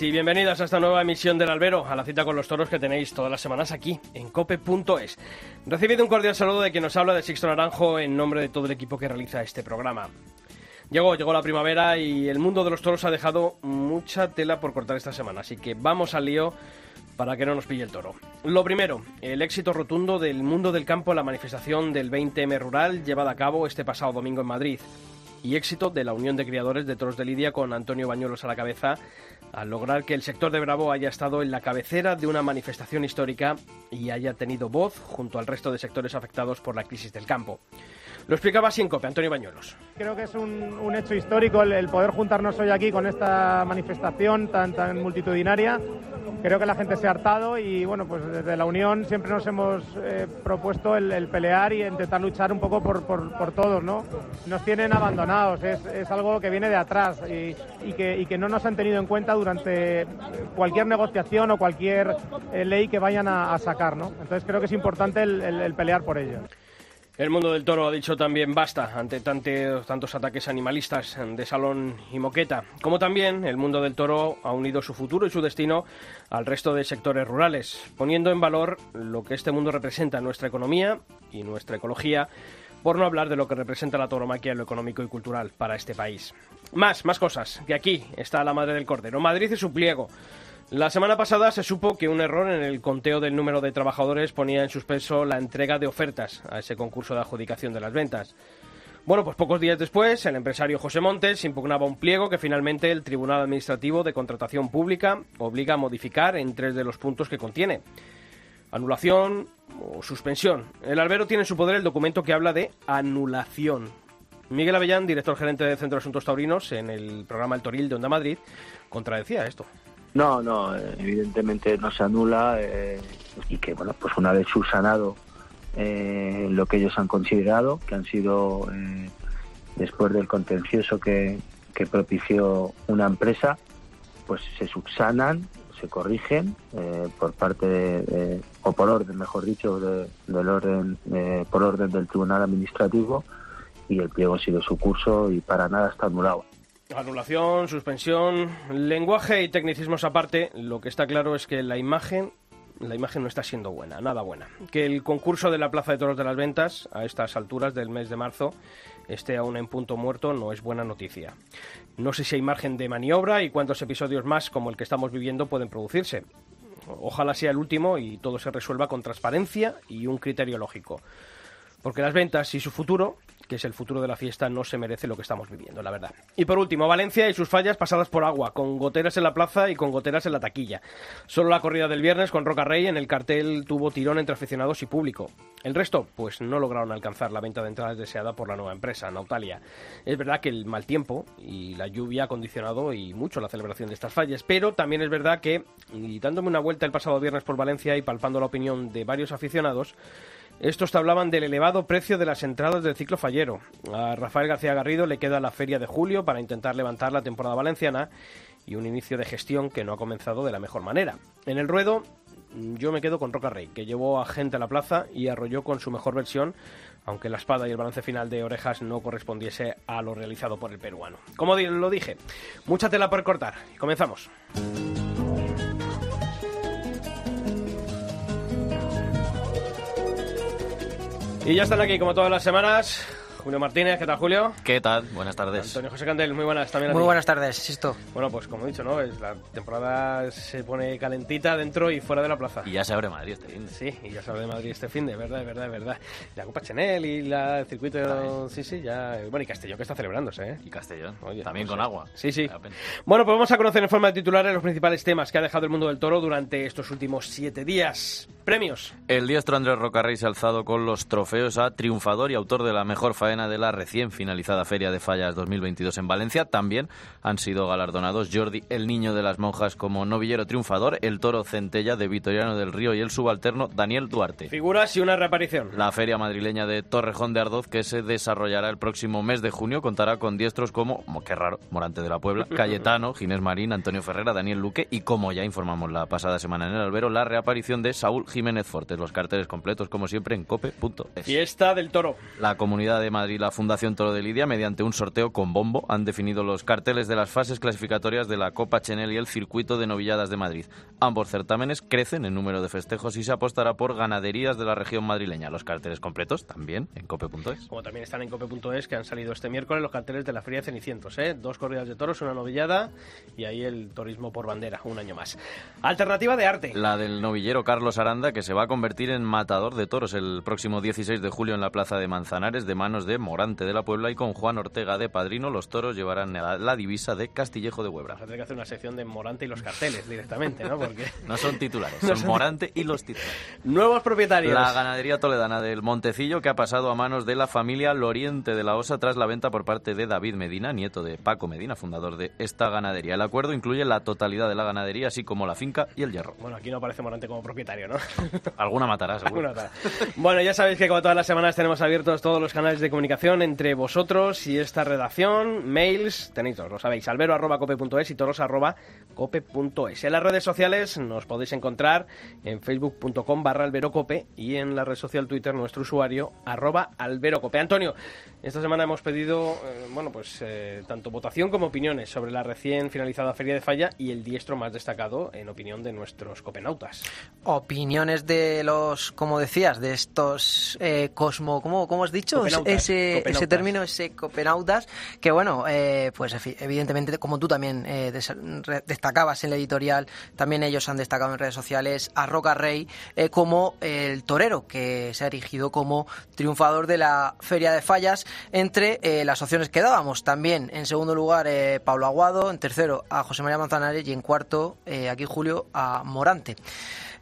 Y bienvenidas a esta nueva emisión del Albero, a la cita con los toros que tenéis todas las semanas aquí, en cope.es. Recibid un cordial saludo de quien nos habla de Sixto Naranjo en nombre de todo el equipo que realiza este programa. Llegó, llegó la primavera y el mundo de los toros ha dejado mucha tela por cortar esta semana, así que vamos al lío para que no nos pille el toro. Lo primero, el éxito rotundo del mundo del campo en la manifestación del 20M Rural llevada a cabo este pasado domingo en Madrid y éxito de la Unión de Criadores de Toros de Lidia con Antonio Bañuelos a la cabeza al lograr que el sector de Bravo haya estado en la cabecera de una manifestación histórica y haya tenido voz junto al resto de sectores afectados por la crisis del campo. Lo explicaba así en COPE, Antonio Bañuelos. Creo que es un, un hecho histórico el, poder juntarnos hoy aquí con esta manifestación tan, tan multitudinaria. Creo que la gente se ha hartado y bueno, pues desde la Unión siempre nos hemos eh, propuesto el, el, pelear y intentar luchar un poco por, por, por todos, ¿no? Nos tienen abandonados, es, es, algo que viene de atrás y, que, y, que, no nos han tenido en cuenta durante cualquier negociación o cualquier eh, ley que vayan a, a, sacar, ¿no? Entonces creo que es importante el, el pelear por ello. El mundo del toro ha dicho también basta ante tantos ataques animalistas de salón y moqueta, como también el mundo del toro ha unido su futuro y su destino al resto de sectores rurales, poniendo en valor lo que este mundo representa en nuestra economía y nuestra ecología, por no hablar de lo que representa la tauromaquia en lo económico y cultural para este país. Más, más cosas, que aquí está la madre del cordero, Madrid y su pliego. La semana pasada se supo que un error en el conteo del número de trabajadores ponía en suspenso la entrega de ofertas a ese concurso de adjudicación de las ventas. Bueno, pues pocos días después, el empresario José Montes impugnaba un pliego que finalmente el Tribunal Administrativo de Contratación Pública obliga a modificar en tres de los puntos que contiene. Anulación o suspensión. El albero tiene en su poder el documento que habla de anulación. Miguel Avellán, director gerente del Centro de Asuntos Taurinos, en el programa El Toril de Onda Madrid, contradecía esto. No, no, evidentemente no se anula eh, y que, bueno, pues una vez subsanado eh, lo que ellos han considerado, que han sido eh, después del contencioso que, que, propició una empresa, pues se subsanan, se corrigen eh, por parte o por orden, mejor dicho, de, del orden, por orden del Tribunal Administrativo y el pliego sigue su curso y para nada está anulado. Anulación, suspensión, lenguaje y tecnicismos aparte, lo que está claro es que la imagen, la imagen no está siendo buena, nada buena. Que el concurso de la Plaza de Toros de las Ventas, a estas alturas del mes de marzo, esté aún en punto muerto no es buena noticia. No sé si hay margen de maniobra y cuántos episodios más como el que estamos viviendo pueden producirse. Ojalá sea el último y todo se resuelva con transparencia y un criterio lógico. Porque las ventas y su futuro que es el futuro de la fiesta, no se merece lo que estamos viviendo, la verdad. Y por último, Valencia y sus fallas pasadas por agua, con goteras en la plaza y con goteras en la taquilla. Solo la corrida del viernes con Roca Rey en el cartel tuvo tirón entre aficionados y público. El resto, pues no lograron alcanzar la venta de entradas deseada por la nueva empresa, Nautalia. Es verdad que el mal tiempo y la lluvia ha condicionado y mucho la celebración de estas fallas, pero también es verdad que, y dándome una vuelta el pasado viernes por Valencia y palpando la opinión de varios aficionados, estos hablaban del elevado precio de las entradas del ciclo fallero. A Rafael García Garrido le queda la feria de julio para intentar levantar la temporada valenciana y un inicio de gestión que no ha comenzado de la mejor manera. En el ruedo yo me quedo con Roca Rey, que llevó a gente a la plaza y arrolló con su mejor versión, aunque la espada y el balance final de orejas no correspondiese a lo realizado por el peruano. Como lo dije, mucha tela por cortar. Comenzamos. Y ya están aquí, como todas las semanas, Julio Martínez, ¿qué tal Julio? ¿Qué tal? Buenas tardes. Antonio José Candel, muy buenas también. Muy buenas tardes, Sisto. Bueno, pues como he dicho, ¿no? Es la temporada se pone calentita dentro y fuera de la plaza. Y ya se abre Madrid este fin. Sí, y ya se abre Madrid este fin de verdad, de verdad, de verdad. La Copa Chanel y la, el circuito, sí, sí, ya. Bueno, y Castellón que está celebrándose, ¿eh? Y Castellón, Oye, también con agua. Sí, sí. Bueno, pues vamos a conocer en forma de titulares los principales temas que ha dejado el mundo del toro durante estos últimos siete días. Premios. El diestro Andrés Rocarrey se ha alzado con los trofeos a triunfador y autor de la mejor faena faena de la recién finalizada Feria de Fallas 2022 en Valencia. También han sido galardonados Jordi, el niño de las monjas, como novillero triunfador, el toro centella de Vitoriano del Río y el subalterno Daniel Duarte. Figuras y una reaparición. La feria madrileña de Torrejón de Ardoz, que se desarrollará el próximo mes de junio, contará con diestros como, qué raro, Morante de la Puebla, Cayetano, Ginés Marín, Antonio Ferrera, Daniel Luque y, como ya informamos la pasada semana en el albero, la reaparición de Saúl Jiménez Fortes. Los carteles completos, como siempre, en cope.es. Fiesta del toro. La Comunidad de Madrid y la Fundación Toro de Lidia, mediante un sorteo con bombo, han definido los carteles de las fases clasificatorias de la Copa Chenel y el Circuito de Novilladas de Madrid. Ambos certámenes crecen en número de festejos y se apostará por ganaderías de la región madrileña. Los carteles completos también en cope.es. Como también están en cope.es, que han salido este miércoles los carteles de la Feria de Cenicientos. ¿eh? Dos corridas de toros, una novillada y ahí el turismo por bandera, un año más. Alternativa de arte. La del novillero Carlos Aranda, que se va a convertir en matador de toros el próximo 16 de julio en la Plaza de Manzanares, de manos de Morante de la Puebla y con Juan Ortega de padrino. Los toros llevarán la, divisa de Castillejo de Huebra. Vamos a que hacer una sección de Morante y los carteles directamente, ¿no? Porque... no son titulares, son Morante y los titulares. Nuevos propietarios. La ganadería toledana del Montecillo, que ha pasado a manos de la familia Loriente de la Osa tras la venta por parte de David Medina, nieto de Paco Medina, fundador de esta ganadería. El acuerdo incluye la totalidad de la ganadería, así como la finca y el hierro. Bueno, aquí no aparece Morante como propietario, ¿no? Alguna matará, seguro. bueno, ya sabéis que como todas las semanas tenemos abiertos todos los canales de comunicación entre vosotros y esta redacción, mails, tenéis todos, lo sabéis, albero.cope.es y todos cope.es. En las redes sociales nos podéis encontrar en facebook.com barra alberocope y en la red social Twitter nuestro usuario arroba alberocope. Antonio, esta semana hemos pedido, eh, bueno, pues eh, tanto votación como opiniones sobre la recién finalizada Feria de Falla y el diestro más destacado en opinión de nuestros copenautas. Opiniones de los, como decías, de estos eh, cosmo, ¿cómo, ¿cómo, has dicho? Ese, ese término, ese copenautas, que bueno, pues evidentemente, como tú también destacabas en la editorial, también ellos han destacado en redes sociales a Roca Rey como el torero que se ha erigido como triunfador de la Feria de Fallas entre eh, las opciones que dábamos. También en segundo lugar eh, Pablo Aguado, en tercero a José María Manzanares y en cuarto eh, aquí Julio a Morante.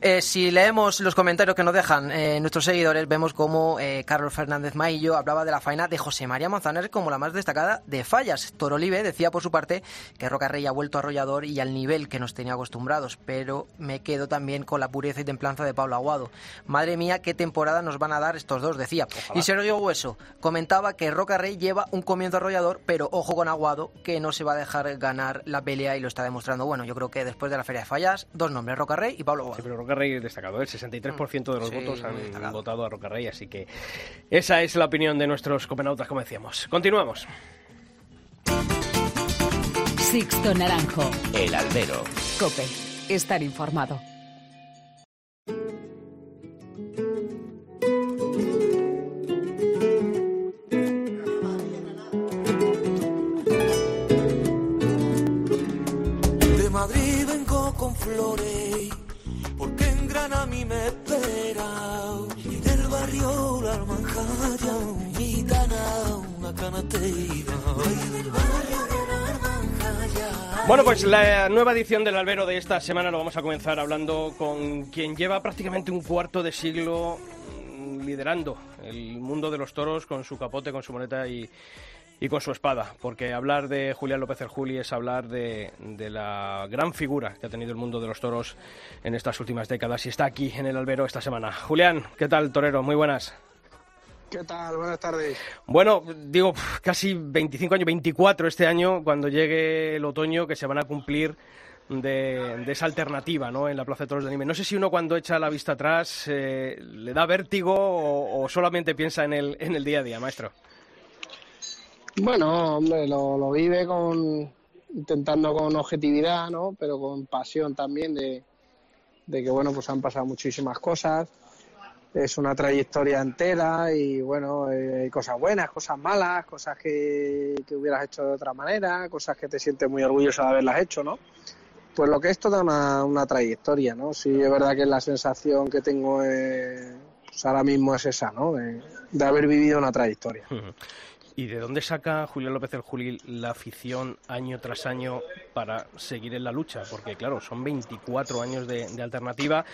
Eh, si leemos los comentarios que nos dejan eh, nuestros seguidores, vemos como eh, Carlos Fernández Maillo hablaba de la faena de José María Manzanares como la más destacada de fallas. Torolive decía por su parte que Roca Rey ha vuelto arrollador y al nivel que nos tenía acostumbrados, pero me quedo también con la pureza y templanza de Pablo Aguado. Madre mía, qué temporada nos van a dar estos dos, decía. Y Sergio Hueso comentaba que Roca Rey lleva un comienzo arrollador, pero ojo con Aguado, que no se va a dejar ganar la pelea y lo está demostrando. Bueno, yo creo que después de la Feria de Fallas, dos nombres, Roca Rey y Pablo Aguado. Rey destacado. El 63% de los votos han votado a Rocarrey, así que esa es la opinión de nuestros copenautas, como decíamos. Continuamos. Sixto Naranjo. El albero. Cope. Estar informado. Bueno, pues la nueva edición del albero de esta semana lo vamos a comenzar hablando con quien lleva prácticamente un cuarto de siglo mm, liderando el mundo de los toros con su capote, con su moneta y, con su espada, porque hablar de Julián López el Juli es hablar de, la gran figura que ha tenido el mundo de los toros en estas últimas décadas y está aquí en el albero esta semana. Julián, ¿qué tal, torero? Muy buenas. ¿Qué tal? Buenas tardes. Bueno, digo, casi 25 años, 24 este año, cuando llegue el otoño, que se van a cumplir de, esa alternativa ¿no? en la Plaza de Toros de Anime. No sé si uno cuando echa la vista atrás eh, le da vértigo o, o, solamente piensa en el, en el día a día, maestro. Bueno, hombre, lo, vive con intentando con objetividad, ¿no? Pero con pasión también de, que, bueno, pues han pasado muchísimas cosas. Es una trayectoria entera y, bueno, eh, hay cosas buenas, cosas malas, cosas que, hubieras hecho de otra manera, cosas que te sientes muy orgulloso de haberlas hecho, ¿no? Pues lo que es toda una, una trayectoria, ¿no? Sí, es verdad que la sensación que tengo pues ahora mismo es esa, ¿no? De, haber vivido una trayectoria. ¿Y de dónde saca Julio López el Juli la afición año tras año para seguir en la lucha? Porque claro, son 24 años de, alternativa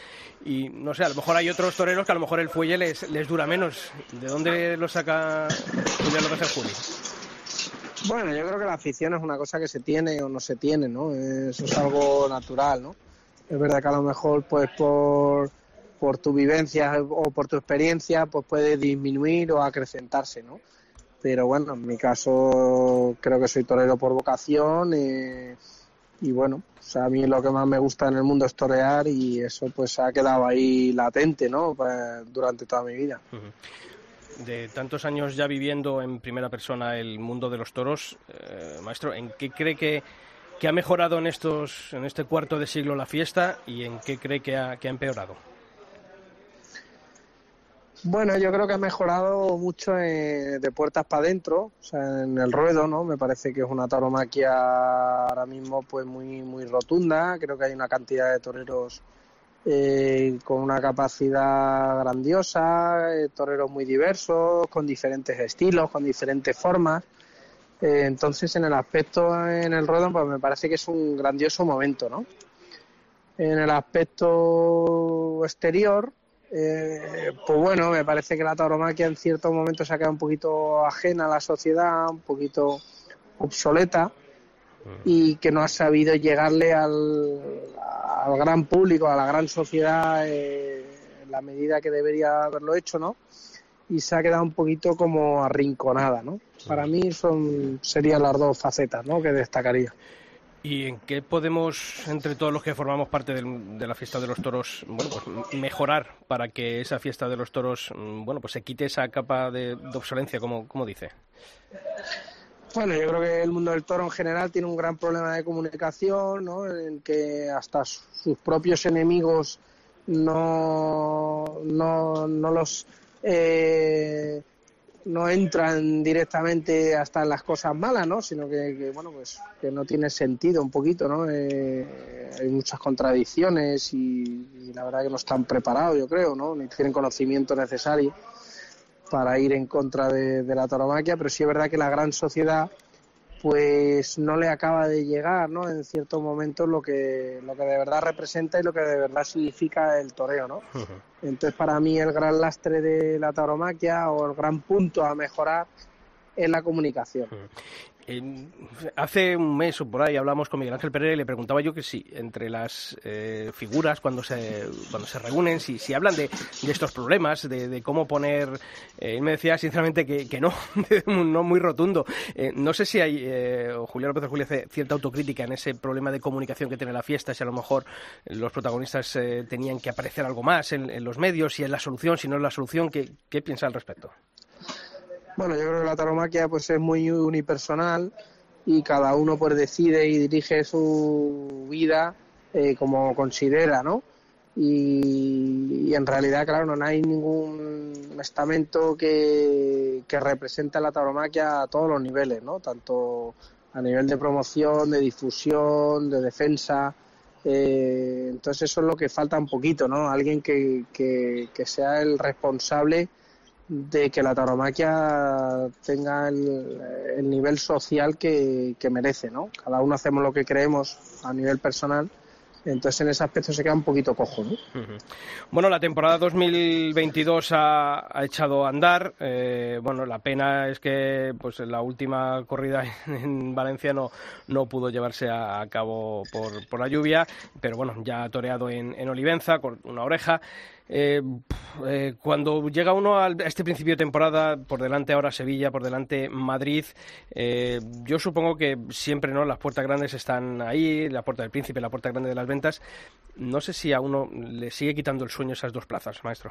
y no sé, a lo mejor hay otros toreros que a lo mejor el fuelle les, les dura menos. ¿De dónde lo saca Julio López el Juli? Bueno, yo creo que la afición es una cosa que se tiene o no se tiene, ¿no? Eso es algo natural, ¿no? Es verdad que a lo mejor, pues por, por tu vivencia o por tu experiencia, pues puede disminuir o acrecentarse, ¿no? Pero bueno, en mi caso creo que soy torero por vocación eh, y bueno, o a mí lo que más me gusta en el mundo es torear y eso pues ha quedado ahí latente, ¿no? Pues, durante toda mi vida. De tantos años ya viviendo en primera persona el mundo de los toros, eh, maestro, ¿en qué cree que, ha mejorado en estos en este cuarto de siglo la fiesta y en qué cree que ha, que ha empeorado? Bueno, yo creo que ha mejorado mucho eh, de puertas para adentro, o sea, en el ruedo, ¿no? Me parece que es una tauromaquia ahora mismo pues muy muy rotunda. Creo que hay una cantidad de toreros eh, con una capacidad grandiosa, eh, toreros muy diversos, con diferentes estilos, con diferentes formas. entonces, en el aspecto en el ruedo, pues me parece que es un grandioso momento, ¿no? En el aspecto exterior, eh, pues bueno, me parece que la tauromaquia en ciertos momentos se ha quedado un poquito ajena a la sociedad, un poquito obsoleta y que no ha sabido llegarle al, gran público, a la gran sociedad eh, en la medida que debería haberlo hecho, ¿no? Y se ha quedado un poquito como arrinconada, ¿no? Para mí son serían las dos facetas, ¿no? Que destacaría. ¿Y en qué podemos, entre todos los que formamos parte de la fiesta de los toros, bueno, pues mejorar para que esa fiesta de los toros, mm, bueno, pues se quite esa capa de, obsolencia, como, como dice? Bueno, yo creo que el mundo del toro en general tiene un gran problema de comunicación, ¿no? En que hasta sus propios enemigos no, no, no los eh, no entran directamente hasta las cosas malas, ¿no? Sino que, bueno, pues que no tiene sentido un poquito, ¿no? Eh, hay muchas contradicciones y, la verdad que no están preparados, yo creo, ¿no? Ni tienen conocimiento necesario para ir en contra de, de la tauromaquia, pero sí es verdad que la gran sociedad pues no le acaba de llegar, ¿no? En ciertos momentos lo que lo que de verdad representa y lo que de verdad significa el toreo, ¿no? Entonces para mí el gran lastre de la tauromaquia o el gran punto a mejorar es la comunicación hace un mes o por ahí hablamos con Miguel Ángel Pereira y le preguntaba yo que si entre las eh, figuras cuando se cuando se reúnen si, si hablan de, de estos problemas de, cómo poner eh, él me decía sinceramente que, que no no muy rotundo. Eh, no sé si hay o Julián López de Julio hace cierta autocrítica en ese problema de comunicación que tiene la fiesta si a lo mejor los protagonistas tenían que aparecer algo más en, en, los medios si es la solución si no es la solución qué, qué piensa al respecto bueno, yo creo que la taromaquia pues es muy unipersonal y cada uno pues decide y dirige su vida eh, como considera, ¿no? Y, en realidad, claro, no hay ningún estamento que, que represente a la tauromaquia a todos los niveles, ¿no? Tanto a nivel de promoción, de difusión, de defensa. Eh, entonces eso es lo que falta un poquito, ¿no? Alguien que, que, que sea el responsable de que la tauromaquia tenga el, nivel social que, que, merece, ¿no? Cada uno hacemos lo que creemos a nivel personal entonces en ese aspecto se queda un poquito cojo. ¿no? Bueno, la temporada 2022 ha, ha echado a andar. Eh, bueno, la pena es que pues la última corrida en Valencia no, no pudo llevarse a, cabo por, por, la lluvia, pero bueno, ya ha toreado en, en Olivenza con una oreja. Eh, eh, cuando llega uno a este principio de temporada, por delante ahora Sevilla, por delante Madrid, eh, yo supongo que siempre no las puertas grandes están ahí, la puerta del príncipe, la puerta grande de las ventas. No sé si a uno le sigue quitando el sueño esas dos plazas, maestro.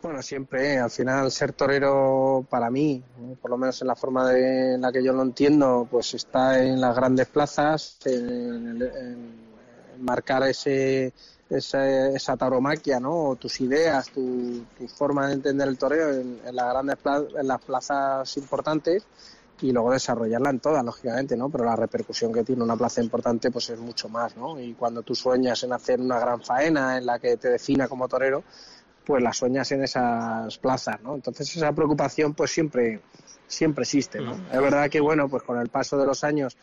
Bueno, siempre, al final ser torero para mí, por lo menos en la forma de, en la que yo lo entiendo, pues está en las grandes plazas, en marcar ese esa, esa tauromaquia, ¿no? tus ideas, tu, forma de entender el toreo en, las grandes en las plazas importantes y luego desarrollarla en todas, lógicamente, ¿no? Pero la repercusión que tiene una plaza importante, pues es mucho más, ¿no? Y cuando tú sueñas en hacer una gran faena en la que te defina como torero, pues las soñas en esas plazas, ¿no? Entonces esa preocupación pues siempre, siempre existe, ¿no? Es verdad que, bueno, pues con el paso de los años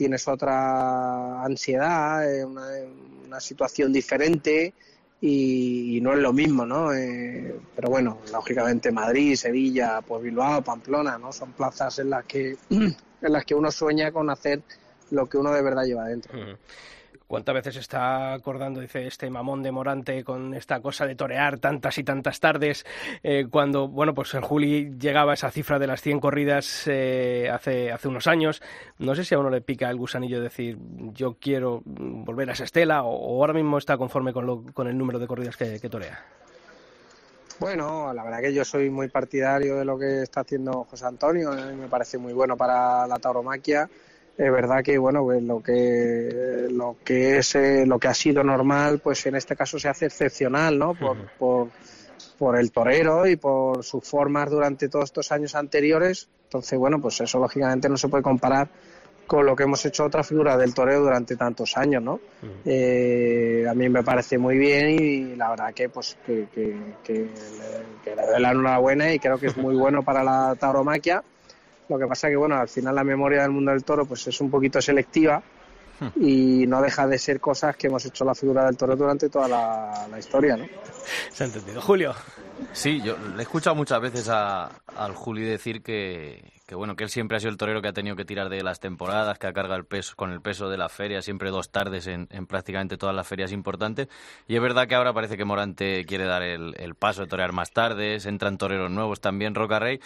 tienes otra ansiedad, eh, una, situación diferente y, no es lo mismo, ¿no? Eh, pero bueno, lógicamente Madrid, Sevilla, pues Bilbao, Pamplona, ¿no? Son plazas en las que, en las que uno sueña con hacer lo que uno de verdad lleva dentro. ¿Cuántas veces está acordando, dice este mamón de Morante, con esta cosa de torear tantas y tantas tardes, eh, cuando, bueno, pues en Juli llegaba esa cifra de las 100 corridas eh, hace, unos años? No sé si a uno le pica el gusanillo de decir, yo quiero volver a esa estela, o, ahora mismo está conforme con, el número de corridas que, que torea. Bueno, la verdad que yo soy muy partidario de lo que está haciendo José Antonio, me parece muy bueno para la tauromaquia es verdad que bueno pues lo que lo que es eh, lo que ha sido normal pues en este caso se hace excepcional no por, por, por el torero y por sus formas durante todos estos años anteriores. Entonces bueno pues eso lógicamente no se puede comparar con lo que hemos hecho otra figura del torero durante tantos años no eh, a mí me parece muy bien y la verdad que pues que, que, que, le, que le doy la enhorabuena y creo que es muy bueno para la tauromaquia lo que pasa que, bueno, al final la memoria del mundo del toro pues es un poquito selectiva hmm. y no deja de ser cosas que hemos hecho la figura del toro durante toda la, la historia, ¿no? Se ha entendido. Julio. Sí, yo le he escuchado muchas veces a, al Juli decir que, que bueno, que él siempre ha sido el torero que ha tenido que tirar de las temporadas, que ha cargado el peso, con el peso de la feria, siempre dos tardes en, prácticamente todas las ferias importantes. Y es verdad que ahora parece que Morante quiere dar el, paso de torear más tardes, entran toreros nuevos también, Roca Rey.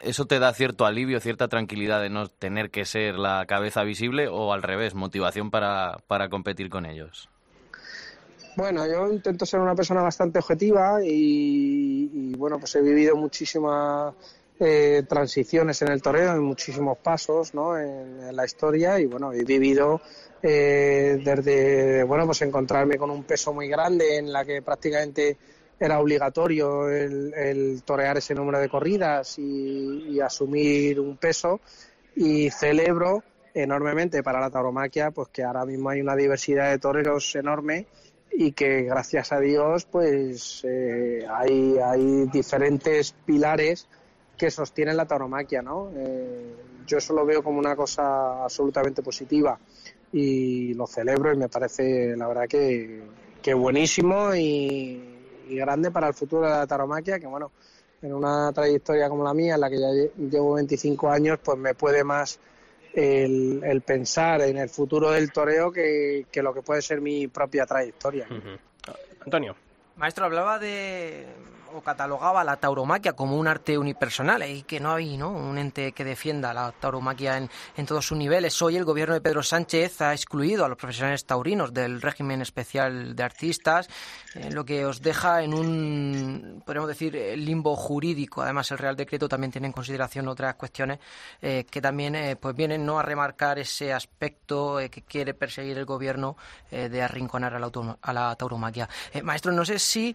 ¿Eso te da cierto alivio, cierta tranquilidad de no tener que ser la cabeza visible o al revés, motivación para, para competir con ellos? Bueno, yo intento ser una persona bastante objetiva y, y bueno, pues he vivido muchísimas eh, transiciones en el toreo, en muchísimos pasos ¿no? en, la historia y bueno, he vivido eh, desde bueno pues encontrarme con un peso muy grande en la que prácticamente era obligatorio el, torear ese número de corridas y, asumir un peso y celebro enormemente para la tauromaquia pues que ahora mismo hay una diversidad de toreros enorme y que gracias a Dios pues eh, hay, hay diferentes pilares que sostienen la tauromaquia, ¿no? Eh, yo eso lo veo como una cosa absolutamente positiva y lo celebro y me parece, la verdad, que, que buenísimo y, grande para el futuro de la tauromaquia, que bueno, en una trayectoria como la mía, en la que ya llevo 25 años, pues me puede más el, pensar en el futuro del toreo que, lo que puede ser mi propia trayectoria. Antonio. Maestro, hablaba de o catalogaba la tauromaquia como un arte unipersonal y que no hay ¿no? un ente que defienda la tauromaquia en, en, todos sus niveles. Hoy el gobierno de Pedro Sánchez ha excluido a los profesionales taurinos del régimen especial de artistas, eh, lo que os deja en un, podemos decir, limbo jurídico. Además, el Real Decreto también tiene en consideración otras cuestiones eh, que también eh, pues vienen ¿no? a remarcar ese aspecto que quiere perseguir el gobierno de arrinconar a la, a la tauromaquia. maestro, no sé si,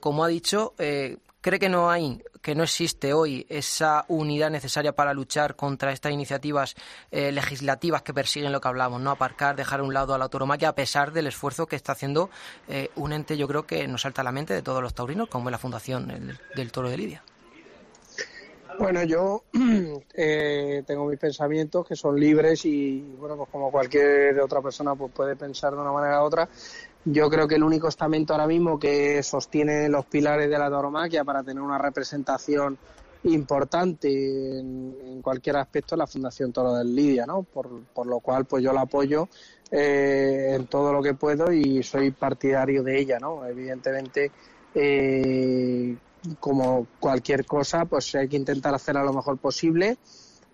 como ha dicho, eh, ¿cree que no hay, que no existe hoy esa unidad necesaria para luchar contra estas iniciativas eh, legislativas que persiguen lo que hablamos, no aparcar, dejar un lado a la autoromaquia, a pesar del esfuerzo que está haciendo eh, un ente, yo creo que nos salta a la mente de todos los taurinos, como es la Fundación del Toro de Lidia? Bueno, yo tengo mis pensamientos que son libres y, bueno, pues como cualquier otra persona pues puede pensar de una manera u otra. Yo creo que el único estamento ahora mismo que sostiene los pilares de la tauromaquia para tener una representación importante en, cualquier aspecto es la Fundación Toro del Lidia, ¿no? Por, por lo cual, pues yo la apoyo eh, en todo lo que puedo y soy partidario de ella, ¿no? Evidentemente, eh, como cualquier cosa, pues hay que intentar hacerla lo mejor posible,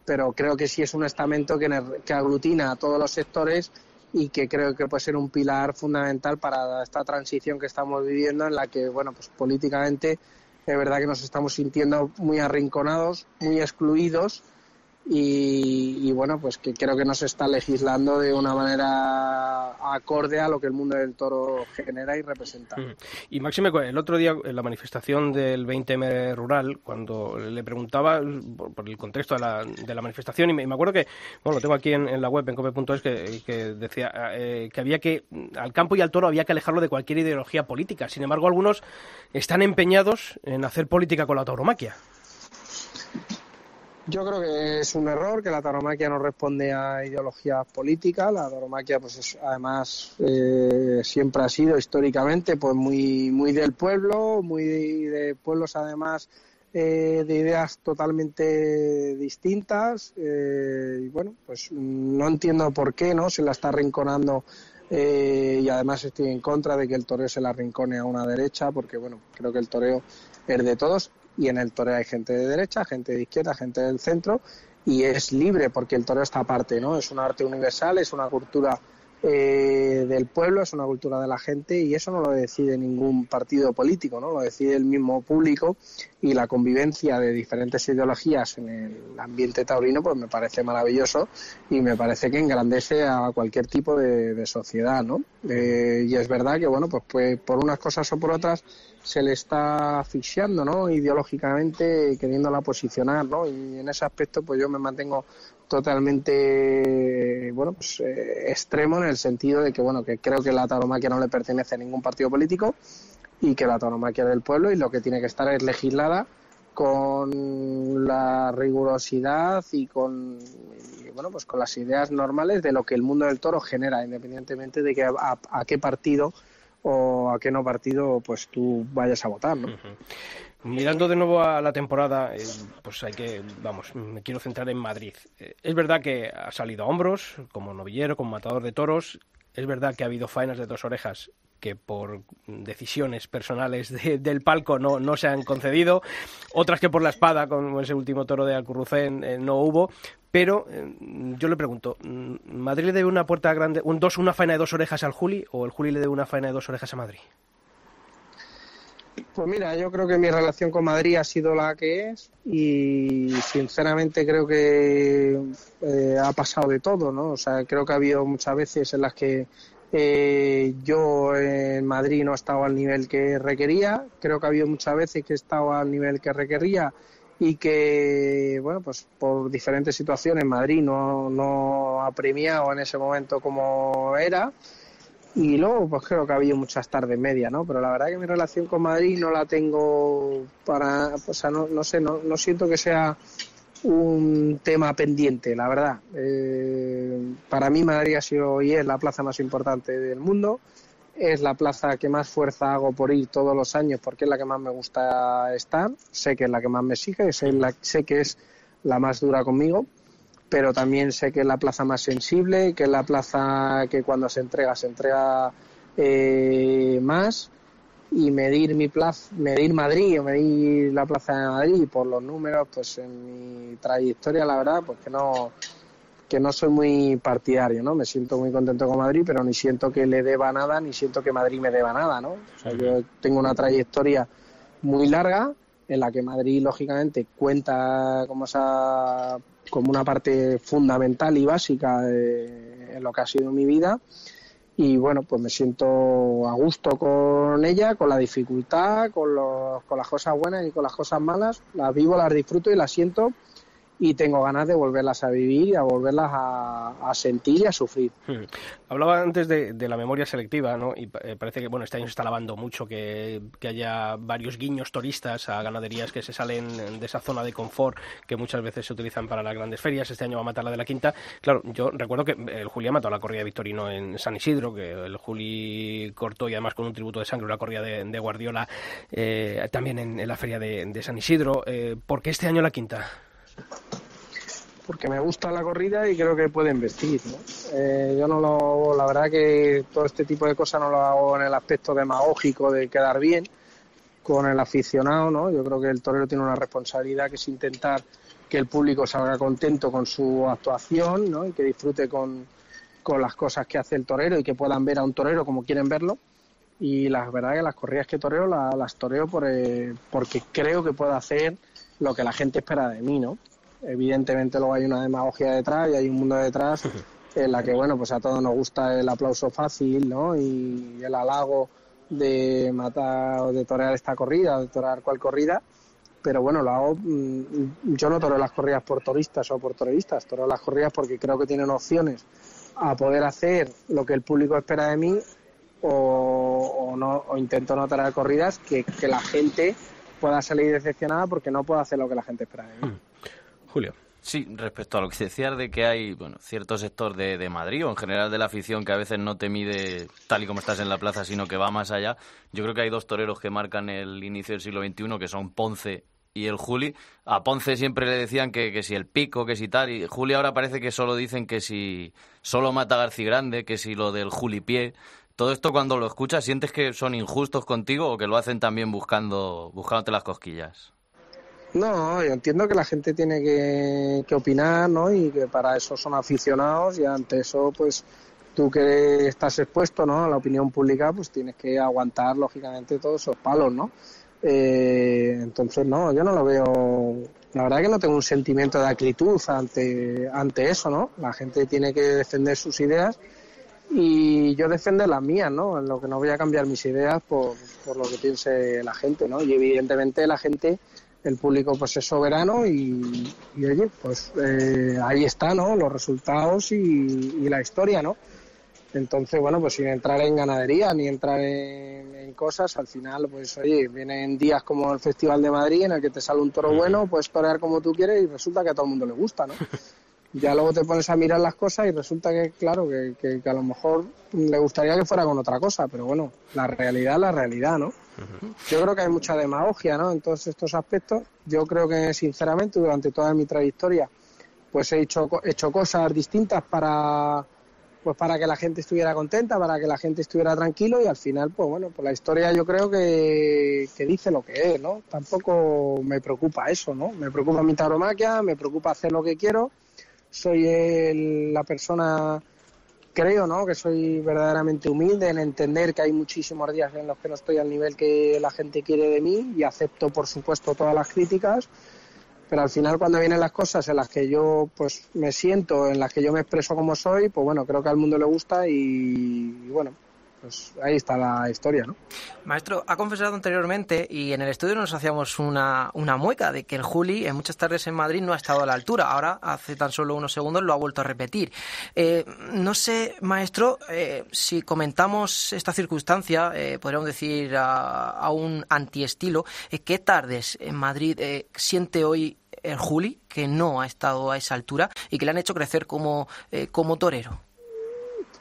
pero creo que sí es un estamento que, que aglutina a todos los sectores y que creo que puede ser un pilar fundamental para esta transición que estamos viviendo en la que, bueno, pues políticamente es verdad que nos estamos sintiendo muy arrinconados, muy excluidos y, bueno, pues que creo que no se está legislando de una manera acorde a lo que el mundo del toro genera y representa. Y Máxime, el otro día en la manifestación del 20M rural, cuando le preguntaba por, el contexto de la, de la manifestación, y me, acuerdo que, bueno, lo tengo aquí en, la web, en cope.es, que, que decía eh, que había que, al campo y al toro había que alejarlo de cualquier ideología política. Sin embargo, algunos están empeñados en hacer política con la tauromaquia. Yo creo que es un error que la tauromaquia no responde a ideologías políticas. La tauromaquia, pues además, eh, siempre ha sido históricamente pues muy, muy del pueblo, muy de, pueblos además eh, de ideas totalmente distintas. Eh, y bueno, pues no entiendo por qué no se la está rinconando y además estoy en contra de que el toreo se la rincone a una derecha, porque bueno, creo que el toreo es de todos y en el toreo hay gente de derecha, gente de izquierda, gente del centro y es libre porque el toreo está aparte, ¿no? Es un arte universal, es una cultura eh, del pueblo, es una cultura de la gente y eso no lo decide ningún partido político, ¿no? Lo decide el mismo público y la convivencia de diferentes ideologías en el ambiente taurino pues me parece maravilloso y me parece que engrandece a cualquier tipo de, sociedad, ¿no? Eh, y es verdad que, bueno, pues, pues por unas cosas o por otras se le está asfixiando, ¿no? Ideológicamente queriéndola posicionar, ¿no? Y en ese aspecto pues yo me mantengo totalmente bueno pues eh, extremo en el sentido de que bueno que creo que la tauromaquia no le pertenece a ningún partido político y que la tauromaquia del pueblo y lo que tiene que estar es legislada con la rigurosidad y con bueno pues con las ideas normales de lo que el mundo del toro genera independientemente de que a, qué partido o a qué no partido pues tú vayas a votar ¿no? Mirando de nuevo a la temporada, eh, pues hay que, vamos, me quiero centrar en Madrid. Eh, es verdad que ha salido a hombros, como novillero, como matador de toros. Es verdad que ha habido faenas de dos orejas que por decisiones personales del palco no, no se han concedido, otras que por la espada, como ese último toro de Alcurrucén, eh, no hubo. Pero yo le pregunto, ¿Madrid le debe una puerta grande, un dos, una faena de dos orejas al Juli o el Juli le debe una faena de dos orejas a Madrid? Pues mira, yo creo que mi relación con Madrid ha sido la que es y sinceramente creo que eh, ha pasado de todo, ¿no? O sea, creo que ha habido muchas veces en las que eh, yo en Madrid no he estado al nivel que requería, creo que ha habido muchas veces que he estado al nivel que requería y que, bueno, pues por diferentes situaciones Madrid no, no ha premiado en ese momento como era y luego, pues creo que ha habido muchas tardes medias, ¿no? Pero la verdad que mi relación con Madrid no la tengo para, o sea, no, no sé, no, no siento que sea un tema pendiente, la verdad. Eh, para mí Madrid ha sido y es la plaza más importante del mundo. Es la plaza que más fuerza hago por ir todos los años porque es la que más me gusta estar. Sé que es la que más me sigue, sé, la, sé que es la más dura conmigo pero también sé que es la plaza más sensible, que es la plaza que cuando se entrega se entrega eh, más y medir mi plaza, medir Madrid o medir la plaza de Madrid por los números, pues en mi trayectoria la verdad, pues que no que no soy muy partidario, ¿no? Me siento muy contento con Madrid, pero ni siento que le deba nada, ni siento que Madrid me deba nada, ¿no? O sea, yo tengo una trayectoria muy larga en la que Madrid lógicamente cuenta como esa como una parte fundamental y básica en lo que ha sido mi vida. Y bueno, pues me siento a gusto con ella, con la dificultad, con, los, con las cosas buenas y con las cosas malas, las vivo, las disfruto y las siento y tengo ganas de volverlas a vivir y a volverlas a, sentir y a sufrir. Hmm. Hablaba antes de, la memoria selectiva, ¿no? Y eh, parece que bueno este año se está lavando mucho que, haya varios guiños turistas a ganaderías que se salen de esa zona de confort que muchas veces se utilizan para las grandes ferias. Este año va a matar la de la quinta. Claro, yo recuerdo que el Juli ha matado la corrida de Victorino en San Isidro, que el Juli cortó y además con un tributo de sangre la corrida de, Guardiola eh, también en, la feria de, San Isidro. Eh, ¿Por qué este año la quinta? Porque me gusta la corrida y creo que pueden vestir. Eh, yo no lo, la verdad que todo este tipo de cosas no lo hago en el aspecto demagógico de quedar bien con el aficionado, ¿no? Yo creo que el torero tiene una responsabilidad que es intentar que el público salga contento con su actuación, ¿no? Y que disfrute con, las cosas que hace el torero y que puedan ver a un torero como quieren verlo. Y la verdad que las corridas que toreo las, toreo por, eh, porque creo que puedo hacer lo que la gente espera de mí, ¿no? Evidentemente luego hay una demagogia detrás y hay un mundo detrás en la que, bueno, pues a todos nos gusta el aplauso fácil, ¿no? Y el halago de matar o de torear esta corrida, o de torear cual corrida, pero bueno, lo hago, mm, yo no toreo las corridas por turistas o por toreristas, toreo las corridas porque creo que tienen opciones a poder hacer lo que el público espera de mí o, no, o intento no torear corridas que, que la gente pueda salir decepcionada porque no puedo hacer lo que la gente espera de mí. Julio. Sí, respecto a lo que decías de que hay bueno, cierto sector de, de, Madrid o en general de la afición que a veces no te mide tal y como estás en la plaza, sino que va más allá, yo creo que hay dos toreros que marcan el inicio del siglo XXI, que son Ponce y el Juli. A Ponce siempre le decían que, que si el pico, que si tal, y Juli ahora parece que solo dicen que si solo mata García Grande, que si lo del Juli Pie. Todo esto cuando lo escuchas, ¿sientes que son injustos contigo o que lo hacen también buscando, buscándote las cosquillas? No, yo entiendo que la gente tiene que, que, opinar, ¿no? Y que para eso son aficionados y ante eso, pues tú que estás expuesto, ¿no? A la opinión pública, pues tienes que aguantar, lógicamente, todos esos palos, ¿no? Eh, entonces, no, yo no lo veo. La verdad que no tengo un sentimiento de acritud ante, ante eso, ¿no? La gente tiene que defender sus ideas y yo defender las mías, ¿no? En lo que no voy a cambiar mis ideas por, por lo que piense la gente, ¿no? Y evidentemente la gente el público pues es soberano y, oye, pues eh, ahí está, ¿no? Los resultados y, la historia, ¿no? Entonces, bueno, pues sin entrar en ganadería ni entrar en, cosas, al final, pues oye, vienen días como el Festival de Madrid en el que te sale un toro bueno, puedes torear como tú quieres y resulta que a todo el mundo le gusta, ¿no? ya luego te pones a mirar las cosas y resulta que, claro, que, que, a lo mejor le gustaría que fuera con otra cosa, pero bueno, la realidad la realidad, ¿no? Yo creo que hay mucha demagogia, ¿no? En todos estos aspectos. Yo creo que, sinceramente, durante toda mi trayectoria, pues he hecho, hecho cosas distintas para, pues para que la gente estuviera contenta, para que la gente estuviera tranquilo y al final, pues bueno, pues la historia yo creo que, que dice lo que es, ¿no? Tampoco me preocupa eso, ¿no? Me preocupa mi tauromaquia, me preocupa hacer lo que quiero soy la persona, creo, ¿no? Que soy verdaderamente humilde en entender que hay muchísimos días en los que no estoy al nivel que la gente quiere de mí y acepto, por supuesto, todas las críticas. Pero al final, cuando vienen las cosas en las que yo pues me siento, en las que yo me expreso como soy, pues bueno, creo que al mundo le gusta y bueno, pues ahí está la historia, ¿no? Maestro, ha confesado anteriormente y en el estudio nos hacíamos una, una mueca de que el Juli en muchas tardes en Madrid no ha estado a la altura. Ahora, hace tan solo unos segundos, lo ha vuelto a repetir. Eh, no sé, maestro, eh, si comentamos esta circunstancia, eh, podríamos decir a, a un antiestilo, ¿qué tardes en Madrid siente hoy el Juli que no ha estado a esa altura y que le han hecho crecer como, como torero?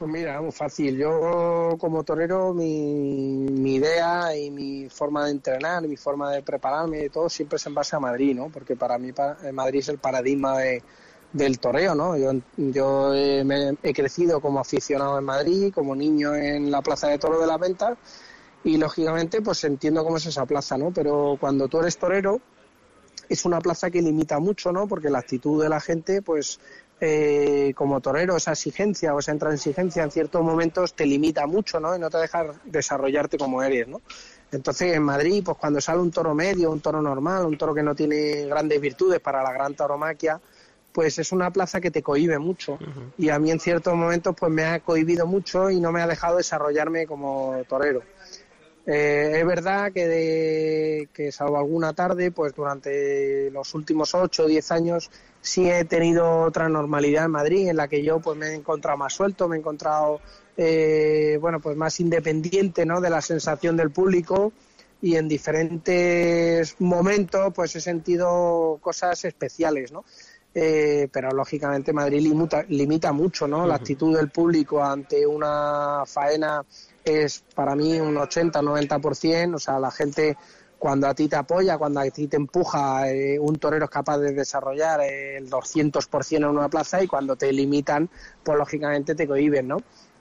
Pues mira, muy fácil. Yo como torero mi, idea y mi forma de entrenar, mi forma de prepararme y todo siempre es en base a Madrid, ¿no? Porque para mí eh, Madrid es el paradigma del toreo, ¿no? Yo, yo he, crecido como aficionado en Madrid, como niño en la Plaza de Toro de la Venta y lógicamente pues entiendo cómo es esa plaza, ¿no? Pero cuando tú eres torero es una plaza que limita mucho, ¿no? Porque la actitud de la gente pues eh, como torero esa exigencia o esa intransigencia en ciertos momentos te limita mucho, ¿no? Y no te deja desarrollarte como eres, ¿no? Entonces en Madrid, pues cuando sale un toro medio, un toro normal, un toro que no tiene grandes virtudes para la gran tauromaquia, pues es una plaza que te cohibe mucho. Y a mí en ciertos momentos pues me ha cohibido mucho y no me ha dejado desarrollarme como torero. Eh, es verdad que, de, que salvo alguna tarde, pues durante los últimos 8 o 10 años sí he tenido otra normalidad en Madrid en la que yo pues me he encontrado más suelto, me he encontrado eh, bueno pues más independiente ¿no? de la sensación del público y en diferentes momentos pues he sentido cosas especiales, ¿no? Eh, pero lógicamente Madrid limita, limita mucho, ¿no? La actitud del público ante una faena es para mí un 80-90%, o sea, la gente cuando a ti te apoya, cuando a ti te empuja, eh, un torero es capaz de desarrollar el 200% en una plaza y cuando te limitan, pues lógicamente te cohiben, ¿no?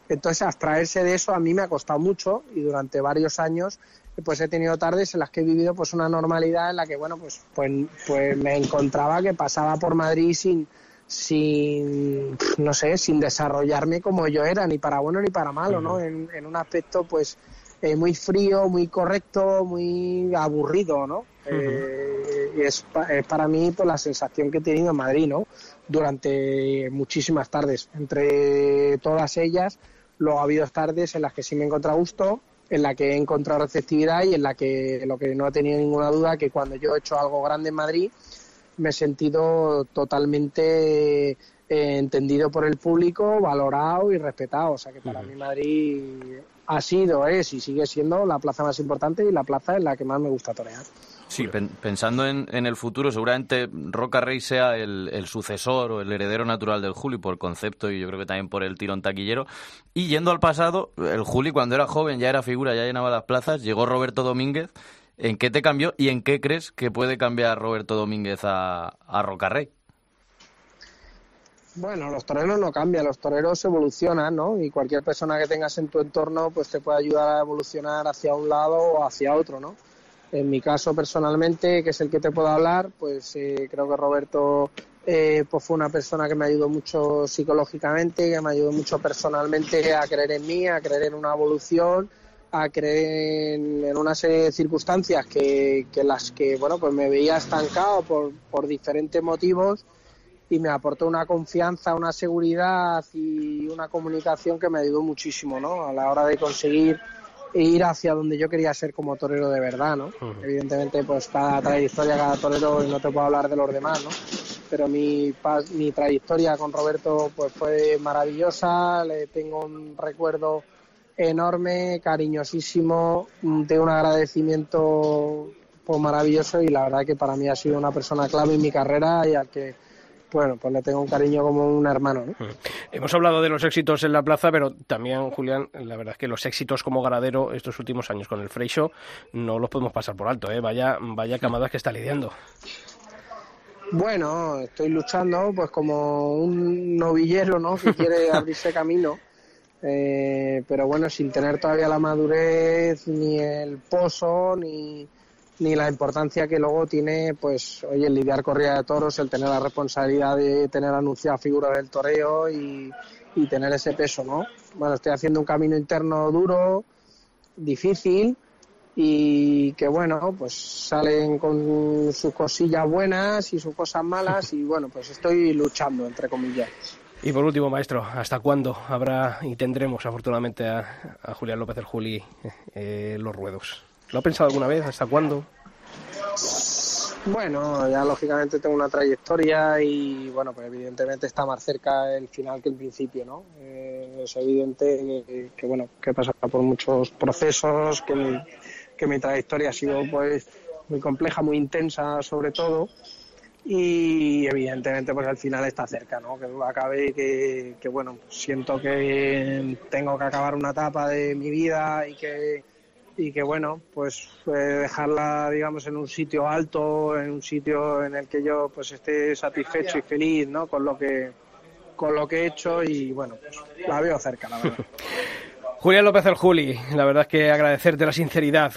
Entonces, abstraerse de eso a mí me ha costado mucho y durante varios años pues he tenido tardes en las que he vivido pues una normalidad en la que, bueno, pues, pues, pues me encontraba que pasaba por Madrid sin, sin, no sé, sin desarrollarme como yo era, ni para bueno ni para malo, ¿no? En, en un aspecto, pues, eh, muy frío, muy correcto, muy aburrido, ¿no? Eh, es, es, para mí pues, la sensación que he tenido en Madrid, ¿no? Durante muchísimas tardes. Entre todas ellas, luego ha habido tardes en las que sí me he encontrado gusto, en la que he encontrado receptividad y en la que lo que no he tenido ninguna duda que cuando yo he hecho algo grande en Madrid me he sentido totalmente eh, entendido por el público, valorado y respetado. O sea que para mí Madrid ha sido, es y sigue siendo la plaza más importante y la plaza en la que más me gusta torear. Sí, pensando en, el futuro, seguramente Roca Rey sea el, sucesor o el heredero natural del Juli por concepto y yo creo que también por el tirón taquillero. Y yendo al pasado, el Juli cuando era joven ya era figura, ya llenaba las plazas, llegó Roberto Domínguez. ¿En qué te cambió y en qué crees que puede cambiar Roberto Domínguez a, a Roca Rey? Bueno, los toreros no cambian, los toreros evolucionan, ¿no? Y cualquier persona que tengas en tu entorno, pues te puede ayudar a evolucionar hacia un lado o hacia otro, ¿no? En mi caso, personalmente, que es el que te puedo hablar, pues eh, creo que Roberto eh, pues fue una persona que me ayudó mucho psicológicamente, que me ayudó mucho personalmente a creer en mí, a creer en una evolución, a creer en, una serie de circunstancias que, que las que, bueno, pues me veía estancado por, por diferentes motivos y me aportó una confianza, una seguridad y una comunicación que me ayudó muchísimo, ¿no? A la hora de conseguir ir hacia donde yo quería ser como torero de verdad, ¿no? Evidentemente, pues cada trayectoria, cada torero, no te puedo hablar de los demás, ¿no? Pero mi, mi trayectoria con Roberto pues fue maravillosa, le tengo un recuerdo enorme, cariñosísimo, de un agradecimiento pues maravilloso y la verdad que para mí ha sido una persona clave en mi carrera y al que bueno, pues le tengo un cariño como un hermano. ¿no? Hemos hablado de los éxitos en la plaza, pero también, Julián, la verdad es que los éxitos como ganadero estos últimos años con el Frey no los podemos pasar por alto. ¿eh? Vaya, vaya camadas que está lidiando. Bueno, estoy luchando pues como un novillero, ¿no? Que quiere abrirse camino. Eh, pero bueno, sin tener todavía la madurez, ni el pozo, ni, ni la importancia que luego tiene, pues, oye, el lidiar corrida de toros, el tener la responsabilidad de tener anunciada figura del toreo y, tener ese peso, ¿no? Bueno, estoy haciendo un camino interno duro, difícil y que, bueno, pues salen con sus cosillas buenas y sus cosas malas y, bueno, pues estoy luchando, entre comillas. Y por último, maestro, ¿hasta cuándo habrá y tendremos, afortunadamente, a, Julián López el Juli eh, los ruedos? ¿Lo ha pensado alguna vez? ¿Hasta cuándo? Bueno, ya lógicamente tengo una trayectoria y bueno, pues evidentemente está más cerca el final que el principio, ¿no? Eh, es evidente que, bueno, que pasa por muchos procesos, que mi, que mi trayectoria ha sido pues muy compleja, muy intensa sobre todo y evidentemente pues al final está cerca, ¿no? Que acabe que, que bueno, siento que tengo que acabar una etapa de mi vida y que y que bueno, pues eh, dejarla digamos en un sitio alto, en un sitio en el que yo pues esté satisfecho y feliz, ¿no? Con lo que con lo que he hecho y bueno, pues la veo cerca, la verdad. Julián López el Juli, la verdad es que agradecerte la sinceridad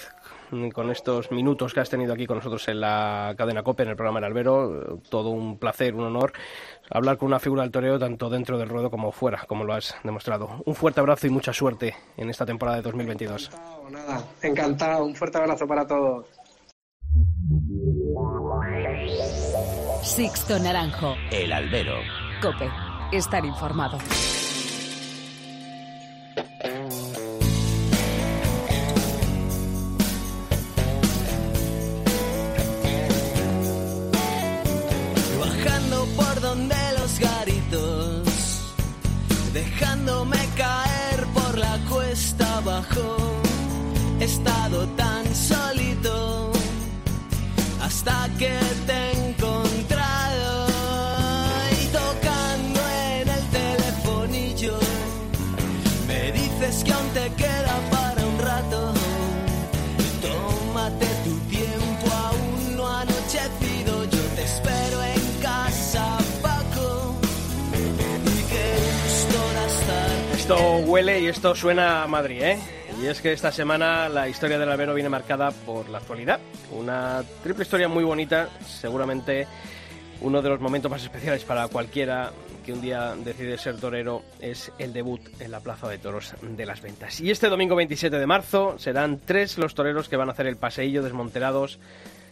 con estos minutos que has tenido aquí con nosotros en la cadena COPE, en el programa El Albero. Todo un placer, un honor hablar con una figura del toreo tanto dentro del ruedo como fuera, como lo has demostrado. Un fuerte abrazo y mucha suerte en esta temporada de 2022. Encantado, nada, encantado. Un fuerte abrazo para todos. Sixto Naranjo. El Albero. COPE. Estar informado. He estado tan solito hasta que te he encontrado y tocando en el telefonillo me dices que aún te queda para un rato. Tómate tu tiempo, aún no anochecido, yo te espero en casa. Esto huele y esto suena a Madrid, ¿eh? Y es que esta semana la historia del albero viene marcada por la actualidad. Una triple historia muy bonita, seguramente uno de los momentos más especiales para cualquiera que un día decide ser torero es el debut en la Plaza de Toros de las Ventas. Y este domingo 27 de marzo serán tres los toreros que van a hacer el paseillo desmonterados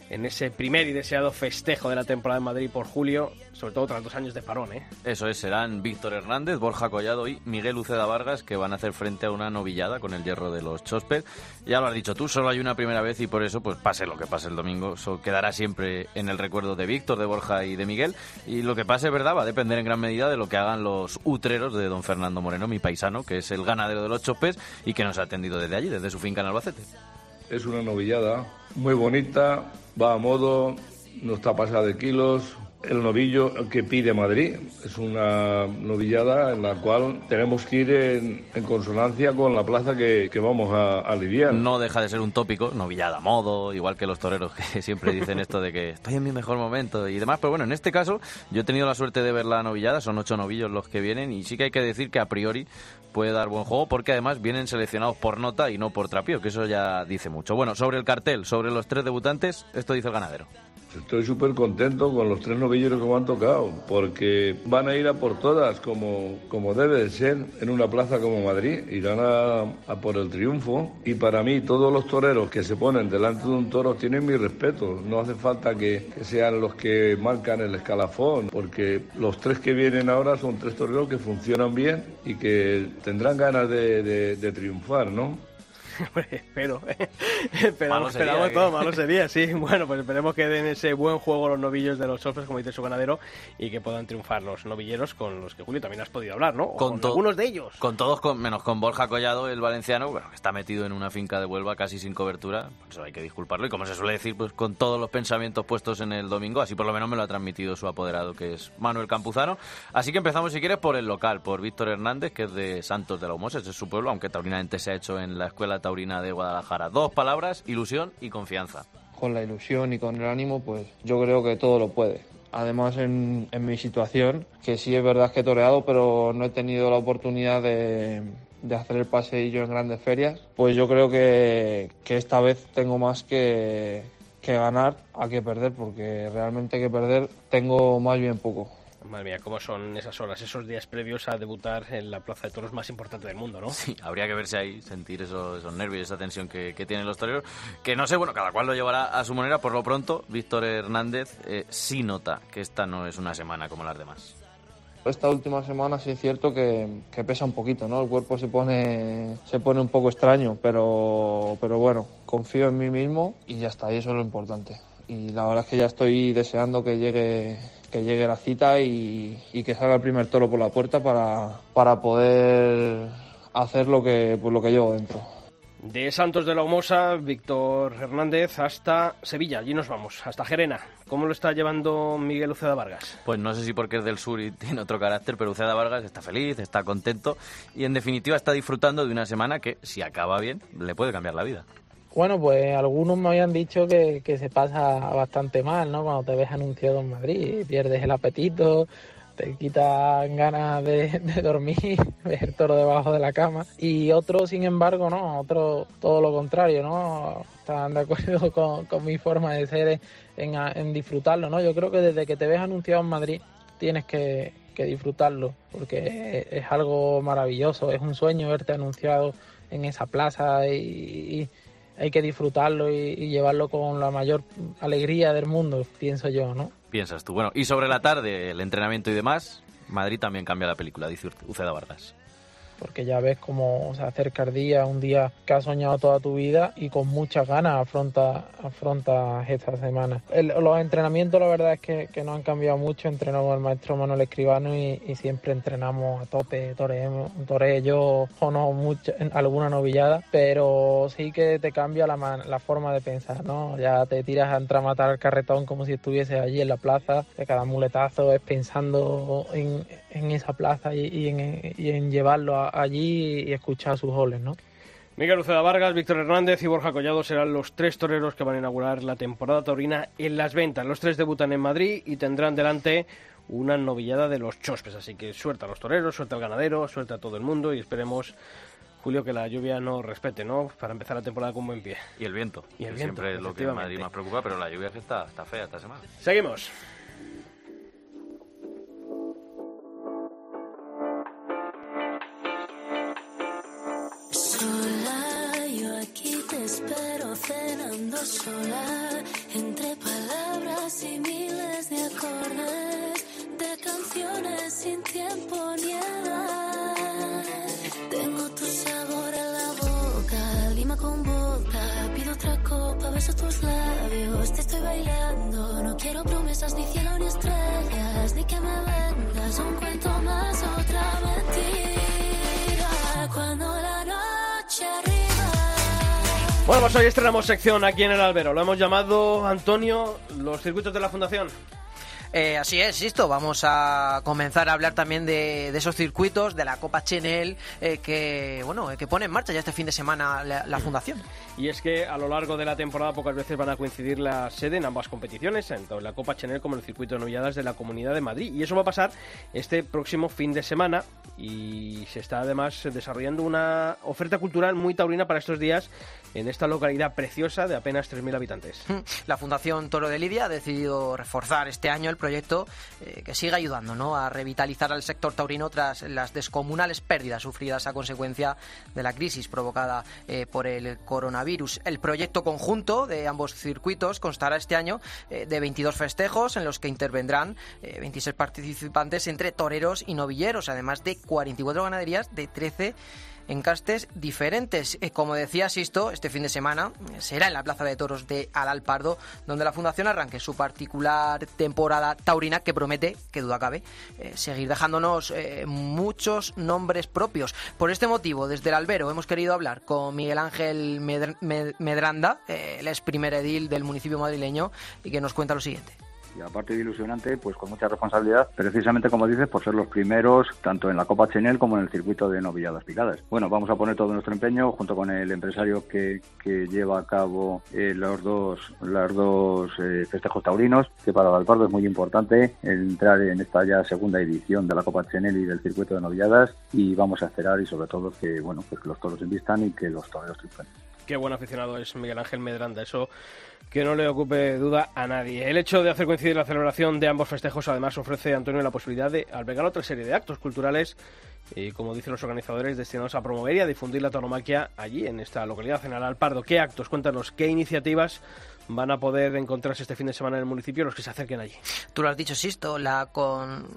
en ese primer y deseado festejo de la temporada en Madrid por julio, sobre todo tras dos años de parón. ¿eh? Eso es, serán Víctor Hernández, Borja Collado y Miguel Uceda Vargas que van a hacer frente a una novillada con el hierro de los Chospes. Ya lo has dicho tú, solo hay una primera vez y por eso, pues pase lo que pase el domingo, eso quedará siempre en el recuerdo de Víctor, de Borja y de Miguel. Y lo que pase, verdad, va a depender en gran medida de lo que hagan los utreros de don Fernando Moreno, mi paisano, que es el ganadero de los Chospes y que nos ha atendido desde allí, desde su finca en Albacete. Es una novillada muy bonita, va a modo, no está pasada de kilos, el novillo que pide Madrid. Es una novillada en la cual tenemos que ir en, consonancia con la plaza que, vamos a, lidiar. No deja de ser un tópico, novillada a modo, igual que los toreros que siempre dicen esto de que estoy en mi mejor momento y demás. Pero bueno, en este caso yo he tenido la suerte de ver la novillada, son ocho novillos los que vienen y sí que hay que decir que a priori puede dar buen juego porque además vienen seleccionados por nota y no por trapío, que eso ya dice mucho. Bueno, sobre el cartel, sobre los tres debutantes, esto dice el ganadero. Estoy súper contento con los tres novilleros que me han tocado, porque van a ir a por todas, como, como debe de ser, en una plaza como Madrid. Irán a, por el triunfo. Y para mí, todos los toreros que se ponen delante de un toro tienen mi respeto. No hace falta que, sean los que marcan el escalafón, porque los tres que vienen ahora son tres toreros que funcionan bien y que tendrán ganas de, de triunfar, ¿no? espero. esperamos, esperamos todo, malo sería, sí. Bueno, pues esperemos que den ese buen juego los novillos de los sofres, como dice su ganadero, y que puedan triunfar los novilleros con los que Julio también has podido hablar, ¿no? Con, algunos de ellos. Con todos, con, menos con Borja Collado, el valenciano, bueno, que está metido en una finca de Huelva casi sin cobertura, por eso hay que disculparlo. Y como se suele decir, pues con todos los pensamientos puestos en el domingo, así por lo menos me lo ha transmitido su apoderado, que es Manuel Campuzano. Así que empezamos, si quieres, por el local, por Víctor Hernández, que es de Santos de la Humosa, es su pueblo, aunque taurinamente se ha hecho en la escuela taurina de Guadalajara. Dos palabras, ilusión y confianza. Con la ilusión y con el ánimo, pues yo creo que todo lo puede. Además, en, mi situación, que sí es verdad que he toreado, pero no he tenido la oportunidad de, hacer el paseillo en grandes ferias, pues yo creo que, que esta vez tengo más que, que ganar a que perder, porque realmente que perder tengo más bien poco. Madre mía, cómo son esas horas, esos días previos a debutar en la plaza de toros más importante del mundo, ¿no? Sí, habría que verse ahí, sentir esos, esos nervios, esa tensión que, tienen los toreros. Que no sé, bueno, cada cual lo llevará a su manera. Por lo pronto, Víctor Hernández eh, sí nota que esta no es una semana como las demás. Esta última semana sí es cierto que, pesa un poquito, ¿no? El cuerpo se pone, se pone un poco extraño, pero, pero bueno, confío en mí mismo y ya está, y eso es lo importante. Y la verdad es que ya estoy deseando que llegue que llegue la cita y, que salga el primer toro por la puerta para, para poder hacer lo que, pues, lo que llevo dentro. De Santos de la Humosa, Víctor Hernández, hasta Sevilla. Allí nos vamos, hasta Gerena. ¿Cómo lo está llevando Miguel Uceda Vargas? Pues no sé si porque es del sur y tiene otro carácter, pero Uceda Vargas está feliz, está contento y en definitiva está disfrutando de una semana que, si acaba bien, le puede cambiar la vida. Bueno, pues algunos me habían dicho que, se pasa bastante mal, ¿no? Cuando te ves anunciado en Madrid, pierdes el apetito, te quitan ganas de, dormir, ver el toro debajo de la cama. Y otros, sin embargo, no, otros todo lo contrario, ¿no? Están de acuerdo con, mi forma de ser en, disfrutarlo, ¿no? Yo creo que desde que te ves anunciado en Madrid tienes que, disfrutarlo, porque es, algo maravilloso, es un sueño verte anunciado en esa plaza y hay que disfrutarlo y, llevarlo con la mayor alegría del mundo, pienso yo, ¿no? Piensas tú. Bueno, y sobre la tarde, el entrenamiento y demás, Madrid también cambia la película, dice Uceda Vargas porque ya ves cómo se acerca el día, un día que has soñado toda tu vida y con muchas ganas afronta, afronta esta semana. los entrenamientos la verdad es que, no han cambiado mucho, entrenamos el maestro Manuel Escribano y, siempre entrenamos a tope, toré, yo o no mucho, alguna novillada, pero sí que te cambia la, la forma de pensar, ¿no? Ya te tiras a entrar a matar el carretón como si estuvieses allí en la plaza, de cada muletazo es pensando en, esa plaza y, en, y en llevarlo a, allí y escuchar sus oles, ¿no? Miguel Luceda Vargas, Víctor Hernández y Borja Collado serán los tres toreros que van a inaugurar la temporada taurina en las ventas. Los tres debutan en Madrid y tendrán delante una novillada de los chospes. Así que suelta a los toreros, suelta al ganadero, suelta a todo el mundo y esperemos, Julio, que la lluvia no respete, ¿no? Para empezar la temporada con buen pie. Y el viento. Y el viento. Siempre es lo que Madrid más preocupa, pero la lluvia que está, está fea esta semana. Seguimos. Sola, entre palabras y miles de acordes, de canciones sin tiempo ni edad. Tengo tu sabor en la boca, lima con boca, pido otra copa, beso tus labios, te estoy bailando, no quiero promesas ni cielo ni estrellas, ni que me vengas un cuento más, otra mentira, Bueno, pues hoy estrenamos sección aquí en el Albero. Lo hemos llamado, Antonio, los circuitos de la Fundación. Eh, así es, esto. Vamos a comenzar a hablar también de, esos circuitos, de la Copa Chenel, eh, que bueno, que pone en marcha ya este fin de semana la, fundación. Y es que a lo largo de la temporada pocas veces van a coincidir la sede en ambas competiciones, tanto en la Copa Chenel como en el circuito de novilladas de la Comunidad de Madrid. Y eso va a pasar este próximo fin de semana y se está además desarrollando una oferta cultural muy taurina para estos días en esta localidad preciosa de apenas 3.000 habitantes. La Fundación Toro de Lidia ha decidido reforzar este año el proyecto eh, que sigue ayudando ¿no? a revitalizar al sector taurino tras las descomunales pérdidas sufridas a consecuencia de la crisis provocada eh, por el coronavirus. El proyecto conjunto de ambos circuitos constará este año eh, de 22 festejos en los que intervendrán 26 participantes entre toreros y novilleros, además de 44 ganaderías de 13 encastes diferentes. Eh, como decía Sisto, este fin de semana eh, será en la Plaza de Toros de Alalpardo, donde la Fundación arranque su particular temporada taurina que promete, que duda cabe, eh, seguir dejándonos muchos nombres propios. Por este motivo, desde el albero hemos querido hablar con Miguel Ángel Medranda, el ex primer edil del municipio madrileño, y que nos cuenta lo siguiente y aparte de ilusionante, pues con mucha responsabilidad, precisamente como dices, por ser los primeros tanto en la Copa Chenel como en el circuito de novilladas picadas. Bueno, vamos a poner todo nuestro empeño junto con el empresario que, que lleva a cabo eh, los dos, los dos eh, festejos taurinos, que para Valpardo es muy importante entrar en esta ya segunda edición de la Copa Chenel y del circuito de novilladas y vamos a esperar y sobre todo que, bueno, pues que los toros invistan y que los toreros triunfen. Qué buen aficionado es Miguel Ángel Medranda, eso que no le ocupe duda a nadie. El hecho de hacer coincidir la celebración de ambos festejos además ofrece a Antonio la posibilidad de albergar otra serie de actos culturales y, como dicen los organizadores, destinados a promover y a difundir la tauromaquia allí, en esta localidad, en Alalpardo. ¿Qué actos? Cuéntanos, ¿qué iniciativas van a poder encontrarse este fin de semana en el municipio los que se acerquen allí. Tú lo has dicho, Sisto, la con,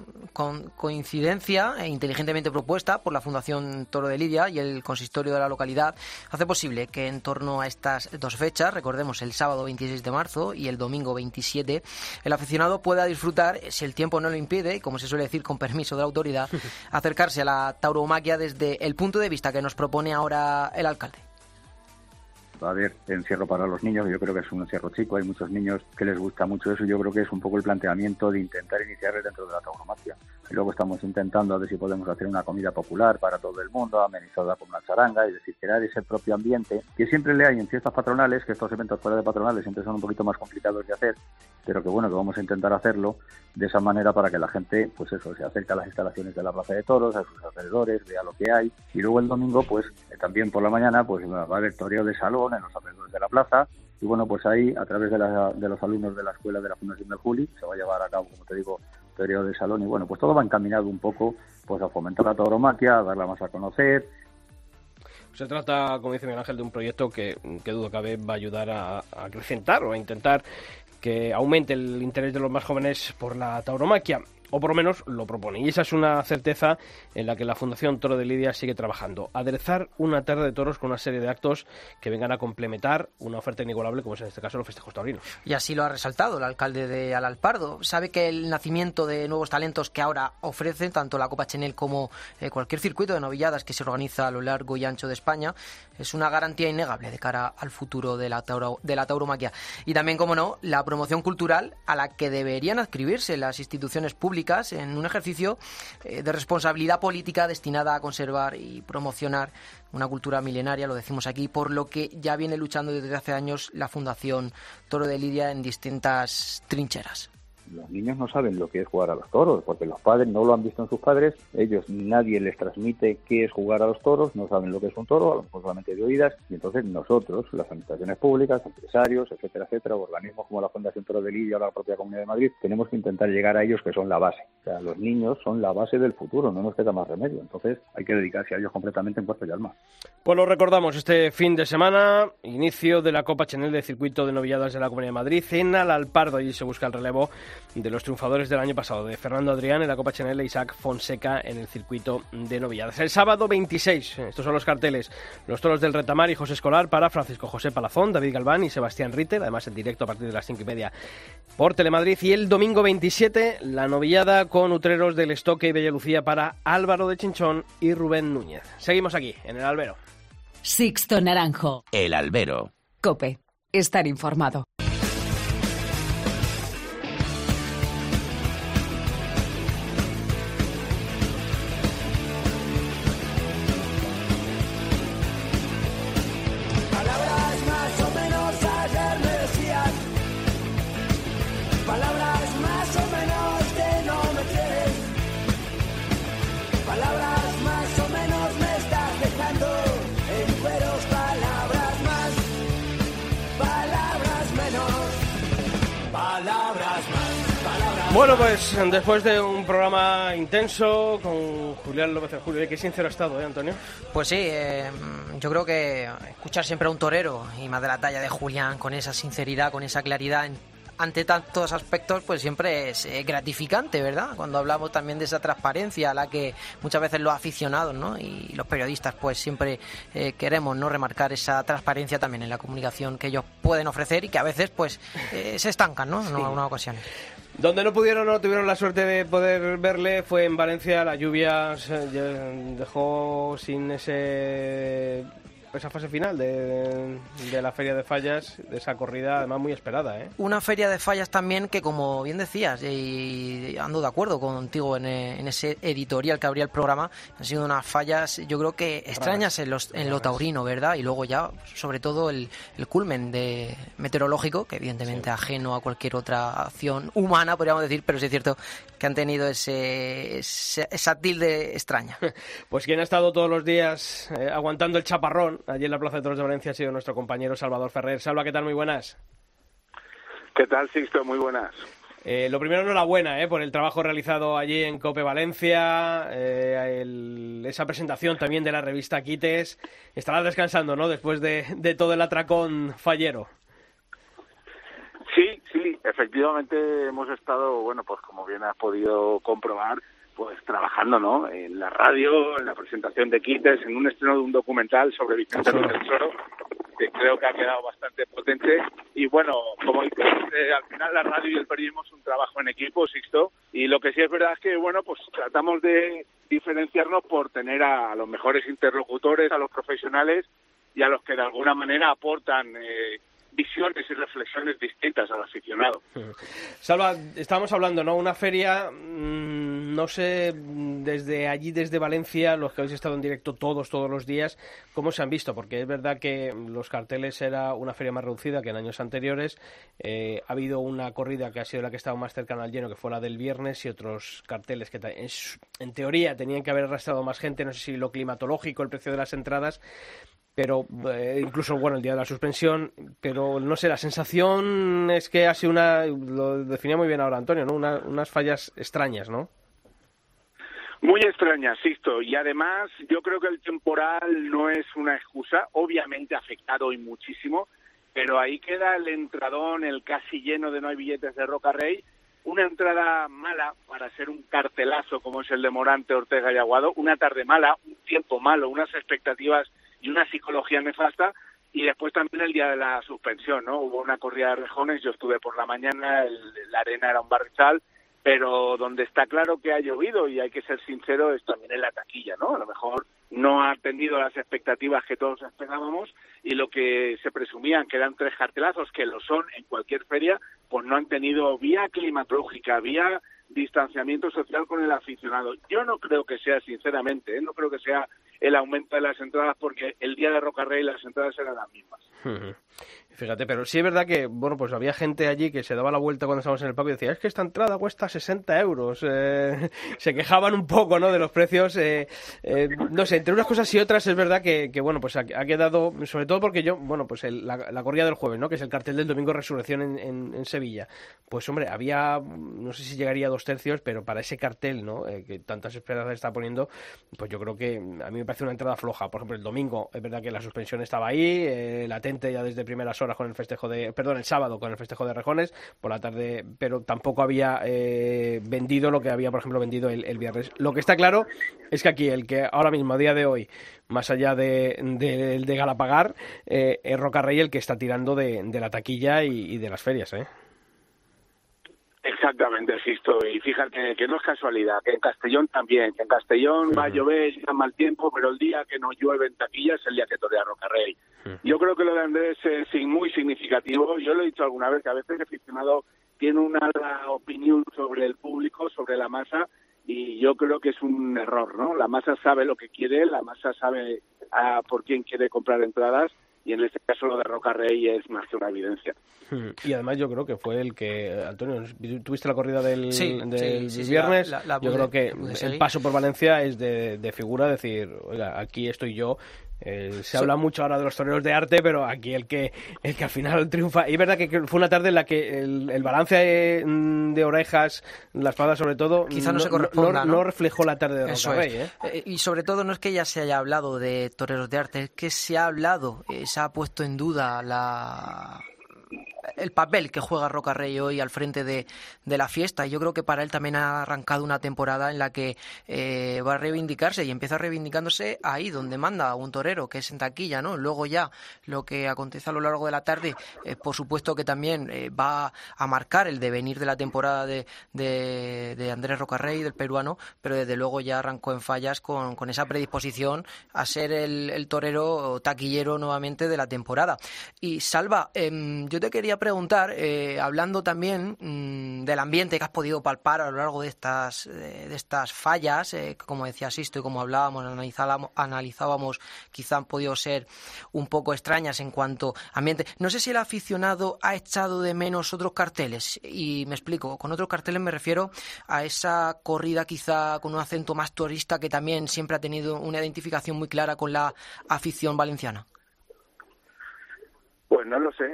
coincidencia e inteligentemente propuesta por la Fundación Toro de Lidia y el consistorio de la localidad hace posible que en torno a estas dos fechas, recordemos el sábado 26 de marzo y el domingo 27, el aficionado pueda disfrutar, si el tiempo no lo impide, y como se suele decir con permiso de la autoridad, acercarse a la tauromaquia desde el punto de vista que nos propone ahora el alcalde va a haber encierro para los niños, yo creo que es un encierro chico, hay muchos niños que les gusta mucho eso, yo creo que es un poco el planteamiento de intentar iniciarles dentro de la tauromaquia. Y luego estamos intentando a ver si podemos hacer una comida popular para todo el mundo, amenizada con una charanga, es decir, crear ese propio ambiente que siempre le hay en fiestas patronales, que estos eventos fuera de patronales siempre son un poquito más complicados de hacer, pero que bueno, que vamos a intentar hacerlo de esa manera para que la gente, pues eso, se acerque a las instalaciones de la Plaza de Toros, a sus alrededores, vea lo que hay. Y luego el domingo, pues también por la mañana, pues va a haber toreo de salón en los alrededores de la plaza. Y bueno, pues ahí, a través de, de los alumnos de la escuela de la Fundación del Juli, se va a llevar a cabo, como te digo, toreo de salón. Y bueno, pues todo va encaminado un poco pues a fomentar la tauromaquia, a darla más a conocer, se trata, como dice Miguel Ángel, de un proyecto que, que dudo cabe va a ayudar a, a acrecentar o a intentar que aumente el interés de los más jóvenes por la tauromaquia o por lo menos lo propone. Y esa es una certeza en la que la Fundación Toro de Lidia sigue trabajando. Aderezar una tarde de toros con una serie de actos que vengan a complementar una oferta inigualable, como es en este caso los festejos taurinos. Y así lo ha resaltado el alcalde de Alalpardo. Sabe que el nacimiento de nuevos talentos que ahora ofrecen tanto la Copa Chenel como eh, cualquier circuito de novilladas que se organiza a lo largo y ancho de España es una garantía innegable de cara al futuro de la, de la tauromaquia. Y también, como no, la promoción cultural a la que deberían adscribirse las instituciones públicas en un ejercicio eh, de responsabilidad política destinada a conservar y promocionar una cultura milenaria, lo decimos aquí, por lo que ya viene luchando desde hace años la Fundación Toro de Lidia en distintas trincheras. Los niños no saben lo que es jugar a los toros, porque los padres no lo han visto en sus padres, ellos nadie les transmite qué es jugar a los toros, no saben lo que es un toro, a lo mejor solamente de oídas, y entonces nosotros, las administraciones públicas, empresarios, etcétera, etcétera, organismos como la Fundación Toro de Lidia o la propia Comunidad de Madrid, tenemos que intentar llegar a ellos que son la base. O sea, los niños son la base del futuro, no nos queda más remedio. Entonces hay que dedicarse a ellos completamente en cuerpo y alma. Pues lo recordamos este fin de semana, inicio de la Copa Chanel de circuito de novilladas de la Comunidad de Madrid en Alalpardo. Allí se busca el relevo de los triunfadores del año pasado, de Fernando Adrián en la Copa Chanel e Isaac Fonseca en el circuito de novilladas. El sábado 26, estos son los carteles, los toros del Retamar y José Escolar para Francisco José Palazón, David Galván y Sebastián Ritter, además en directo a partir de las cinco y media por Telemadrid. Y el domingo 27, la novillada con Utreros del Estoque y Bella Lucía para Álvaro de Chinchón y Rubén Núñez. Seguimos aquí, en el Albero. Sixto Naranjo. El Albero. Cope. Estar informado. Bueno, pues después de un programa intenso con Julián López de Julio, qué sincero ha estado, ¿eh, Antonio? Pues sí, eh, yo creo que escuchar siempre a un torero y más de la talla de Julián con esa sinceridad, con esa claridad en- ante tantos aspectos, pues siempre es eh, gratificante, ¿verdad? Cuando hablamos también de esa transparencia a la que muchas veces los aficionados ¿no? y los periodistas pues siempre eh, queremos no remarcar esa transparencia también en la comunicación que ellos pueden ofrecer y que a veces pues eh, se estancan, ¿no? En algunas ocasiones. Donde no pudieron o no tuvieron la suerte de poder verle fue en Valencia. La lluvia dejó sin ese esa fase final de, de la Feria de Fallas, de esa corrida, además muy esperada, ¿eh? Una feria de fallas también que, como bien decías, y ando de acuerdo contigo en, en ese editorial que abría el programa, han sido unas fallas, yo creo que extrañas en, los, en lo taurino, ¿verdad? Y luego ya, sobre todo, el, el culmen de meteorológico, que evidentemente ajeno a cualquier otra acción humana, podríamos decir, pero sí es cierto que han tenido ese, ese- esa tilde extraña. Pues quien ha estado todos los días eh, aguantando el chaparrón allí en la Plaza de Toros de Valencia ha sido nuestro compañero Salvador Ferrer. Salva, ¿qué tal? Muy buenas. ¿Qué tal, Sixto? Muy buenas. Eh, lo primero, enhorabuena eh, por el trabajo realizado allí en Cope Valencia, eh, el- esa presentación también de la revista Quites. Estarás descansando, ¿no? Después de, de todo el atracón fallero. Sí, sí, efectivamente hemos estado, bueno, pues como bien has podido comprobar, pues trabajando, ¿no? En la radio, en la presentación de Quites, en un estreno de un documental sobre Vicente del Toro, que creo que ha quedado bastante potente. Y bueno, como dices, eh, al final la radio y el periodismo es un trabajo en equipo, Sixto, y lo que sí es verdad es que, bueno, pues tratamos de diferenciarnos por tener a los mejores interlocutores, a los profesionales y a los que de alguna manera aportan eh, visiones y reflexiones distintas al aficionado. Salva, estábamos hablando, ¿no? Una feria, mm, no sé, desde allí, desde Valencia, los que habéis estado en directo todos, todos los días, ¿cómo se han visto? Porque es verdad que los carteles era una feria más reducida que en años anteriores. Eh, ha habido una corrida que ha sido la que ha estado más cercana al lleno, que fue la del viernes, y otros carteles que en teoría tenían que haber arrastrado más gente, no sé si lo climatológico, el precio de las entradas, pero eh, incluso bueno el día de la suspensión pero no sé la sensación es que ha sido una lo definía muy bien ahora Antonio no Una- unas fallas extrañas no Muy extraña, Sisto, y además yo creo que el temporal no es una excusa, obviamente ha afectado y muchísimo, pero ahí queda el entradón, el casi lleno de no hay billetes de Roca Rey, una entrada mala para ser un cartelazo como es el de Morante, Ortega y Aguado, una tarde mala, un tiempo malo, unas expectativas y una psicología nefasta, y después también el día de la suspensión, ¿no? Hubo una corrida de rejones, yo estuve por la mañana, el- la arena era un barrizal, pero donde está claro que ha llovido y hay que ser sincero es también en la taquilla, ¿no? A lo mejor no ha atendido las expectativas que todos esperábamos y lo que se presumían que eran tres cartelazos, que lo son en cualquier feria, pues no han tenido vía climatológica, vía distanciamiento social con el aficionado. Yo no creo que sea, sinceramente, ¿eh? no creo que sea el aumento de las entradas porque el día de Roca Rey las entradas eran las mismas. Fíjate, pero sí es verdad que, bueno, pues había gente allí que se daba la vuelta cuando estábamos en el pub y decía, es que esta entrada cuesta 60 euros. Eh, se quejaban un poco, ¿no?, de los precios. Eh, eh, no sé, entre unas cosas y otras es verdad que, bueno, pues ha, quedado, sobre todo porque yo, bueno, pues la, la, corrida del jueves, ¿no?, que es el cartel del domingo Resurrección en, Sevilla. Pues, hombre, había, no sé si llegaría a dos tercios, pero para ese cartel, ¿no?, que tantas esperanzas está poniendo, pues yo creo que a mí me parece una entrada floja. Por ejemplo, el domingo, es verdad que la suspensión estaba ahí, latente ya desde primeras horas con el festejo de, perdón, el sábado con el festejo de Rejones, por la tarde, pero tampoco había eh, vendido lo que había, por ejemplo, vendido el, viernes. Lo que está claro es que aquí el que ahora mismo, a día de hoy, más allá de, de, de Galapagar, eh, es Rocarrey el que está tirando de, la taquilla y, de las ferias, ¿eh? Exactamente, Sisto. Y fíjate que no es casualidad, que en Castellón también, que en Castellón va a llover, y mal tiempo, pero el día que no llueve en taquilla es el día que torea Rocarrey. Yo creo que lo de Andrés es muy significativo. Yo lo he dicho alguna vez, que a veces el aficionado tiene una opinión sobre el público, sobre la masa, y yo creo que es un error, ¿no? La masa sabe lo que quiere, la masa sabe a por quién quiere comprar entradas, y en este caso lo de Roca Rey es más que una evidencia. Hmm. Y además yo creo que fue el que, Antonio, tuviste la corrida del, viernes, yo creo que el paso por Valencia es de, de figura, decir, oiga, aquí estoy yo, eh, se habla mucho ahora de los toreros de arte, pero aquí el que el que al final triunfa. Y es verdad que fue una tarde en la que el, balance mm, de, orejas, la espada sobre todo, quizá no, se corresponda, no, reflejó la tarde de Eso ¿eh? ¿eh? Y sobre todo no es que ya se haya hablado de toreros de arte, es que se ha hablado, se ha puesto en duda la el papel que juega Roca Rey hoy al frente de, la fiesta. Yo creo que para él también ha arrancado una temporada en la que eh, va a reivindicarse y empieza reivindicándose ahí donde manda un torero, que es en taquilla, ¿no? Luego ya lo que acontece a lo largo de la tarde, eh, por supuesto que también eh, va a marcar el devenir de la temporada de, de, Andrés Rocarrey, del peruano, pero desde luego ya arrancó en fallas con, con esa predisposición a ser el, el torero taquillero nuevamente de la temporada. Y Salva, em, yo te quería preguntar, eh, hablando también mm, del ambiente que has podido palpar a lo largo de estas, de estas fallas, eh, como decía Sisto y como hablábamos, analizábamos, analizábamos, quizá han podido ser un poco extrañas en cuanto a ambiente. No sé si el aficionado ha echado de menos otros carteles, y me explico, con otros carteles me refiero a esa corrida quizá con un acento más turista que también siempre ha tenido una identificación muy clara con la afición valenciana. Pues no lo sé,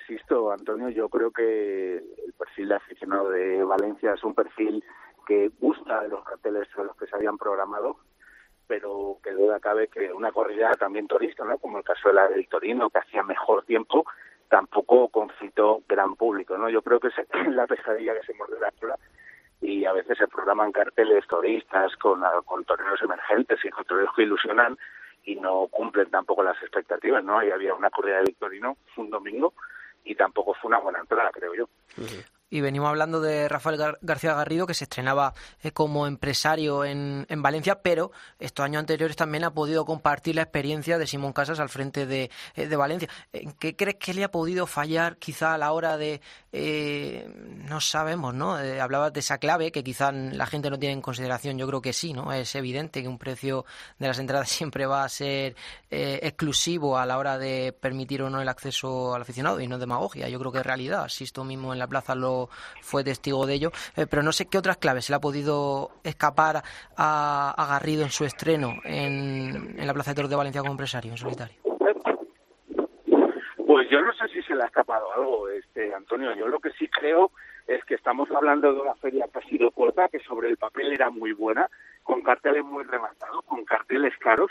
insisto, Antonio, yo creo que el perfil de aficionado de Valencia es un perfil que gusta de los carteles de los que se habían programado, pero que duda cabe que una corrida también turista, ¿no? como el caso de la del Torino, que hacía mejor tiempo, tampoco concitó gran público. ¿no? Yo creo que es la pesadilla que se muerde la cola y a veces se programan carteles turistas con, con toreros emergentes y con toreros que ilusionan y no cumplen tampoco las expectativas, ¿no? Ahí había una corrida de Victorino un domingo y tampoco fue una buena entrada, creo yo. Y venimos hablando de Rafael García Garrido, que se estrenaba eh, como empresario en, en, Valencia, pero estos años anteriores también ha podido compartir la experiencia de Simón Casas al frente de, eh, de Valencia. ¿En qué crees que le ha podido fallar quizá a la hora de, eh, no sabemos, ¿no? Eh, hablabas de esa clave que quizá la gente no tiene en consideración, yo creo que sí, ¿no? Es evidente que un precio de las entradas siempre va a ser exclusivo a la hora de permitir o no el acceso al aficionado y no demagogia, yo creo que es realidad. esto mismo en la plaza lo fue testigo de ello, eh, pero no sé qué otras claves se le ha podido escapar a, Garrido en su estreno en, la Plaza de Toros de Valencia como empresario en solitario. Pues yo no sé si se le ha escapado algo, este Antonio. Yo lo que sí creo es que estamos hablando de una feria que ha sido corta, que sobre el papel era muy buena, con carteles muy rematados, con carteles caros,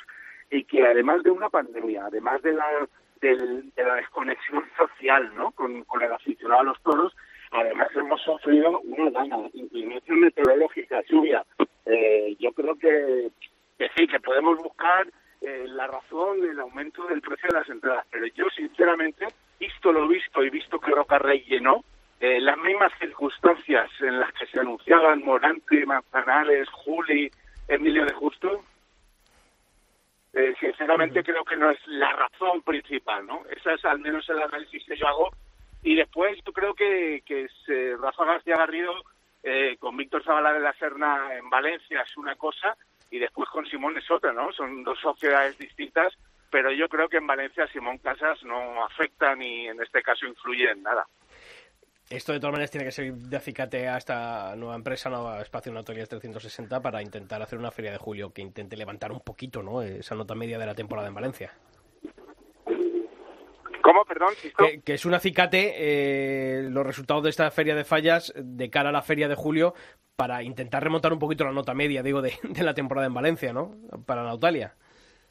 y que además de una pandemia, además de la, de la desconexión social ¿no? con, con el aficionado a los toros, Además hemos sufrido una dana, inclinación meteorológica, lluvia. Eh, yo creo que, que sí, que podemos buscar eh, la razón del aumento del precio de las entradas. Pero yo, sinceramente, visto lo visto y visto que Roca Rey llenó, eh, las mismas circunstancias en las que se anunciaban Morante, Manzanares, Juli, Emilio de Justo, eh, sinceramente creo que no es la razón principal, ¿no? Esa es al menos el análisis que yo hago y después yo creo que, que eh, Rafa García Garrido eh, con Víctor Zavala de la Serna en Valencia es una cosa y después con Simón es otra, ¿no? Son dos sociedades distintas, pero yo creo que en Valencia Simón Casas no afecta ni en este caso influye en nada. Esto de todas maneras tiene que ser de acicate a esta nueva empresa, Nueva Espacio Notorias 360, para intentar hacer una feria de julio que intente levantar un poquito ¿no? esa nota media de la temporada en Valencia. ¿Cómo, perdón? Que, es un acicate eh, los resultados de esta feria de fallas de cara a la feria de julio para intentar remontar un poquito la nota media, digo, de, la temporada en Valencia, ¿no? Para Nautalia.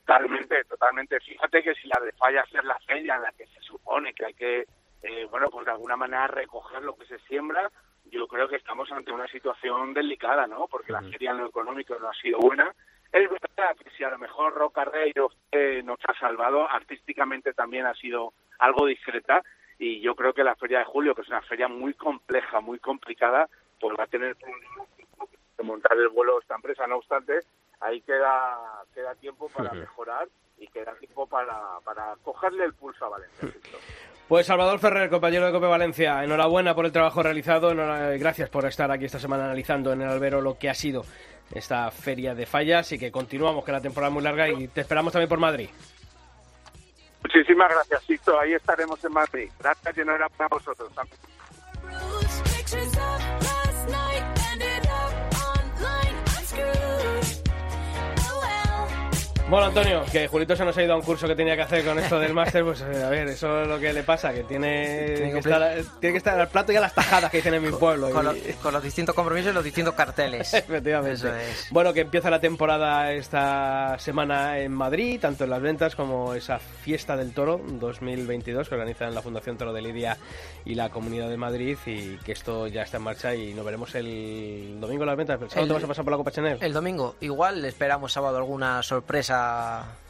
Totalmente, totalmente. Fíjate que si la de fallas es la feria en la que se supone que hay que eh, bueno, pues de alguna manera recoger lo que se siembra, yo creo que estamos ante una situación delicada, ¿no? Porque la feria en lo económico no ha sido buena. Es verdad que si a lo mejor Roca Rey eh, nos ha salvado, artísticamente también ha sido algo discreta y yo creo que la feria de julio, que es una feria muy compleja, muy complicada, pues va a tener que montar el vuelo esta empresa. No obstante, ahí queda, queda tiempo para mejorar y queda tiempo para, para cogerle el pulso a Valencia. Pues Salvador Ferrer, compañero de Cope Valencia, enhorabuena por el trabajo realizado, gracias por estar aquí esta semana analizando en el albero lo que ha sido esta feria de fallas y que continuamos, que la temporada es muy larga y te esperamos también por Madrid. Muchísimas gracias, Sito. Ahí estaremos en Madrid. Gracias y enhorabuena para vosotros. Bueno, Antonio, que Julito se nos ha ido a un curso que tenía que hacer con esto del máster, pues eh, a ver, eso es lo que le pasa, que tiene, tiene que, estar, tiene que estar al plato y a las tajadas que dicen en mi pueblo. Con, los, distintos compromisos y los distintos carteles. Efectivamente. Bueno, que empieza la temporada esta semana en Madrid, tanto en las ventas como esa fiesta del toro 2022 que organizan la Fundación Toro de Lidia y la Comunidad de Madrid y que esto ya está en marcha y nos veremos el domingo en las ventas. ¿El sábado te vas a pasar por la Copa Chanel? El domingo. Igual esperamos sábado alguna sorpresa la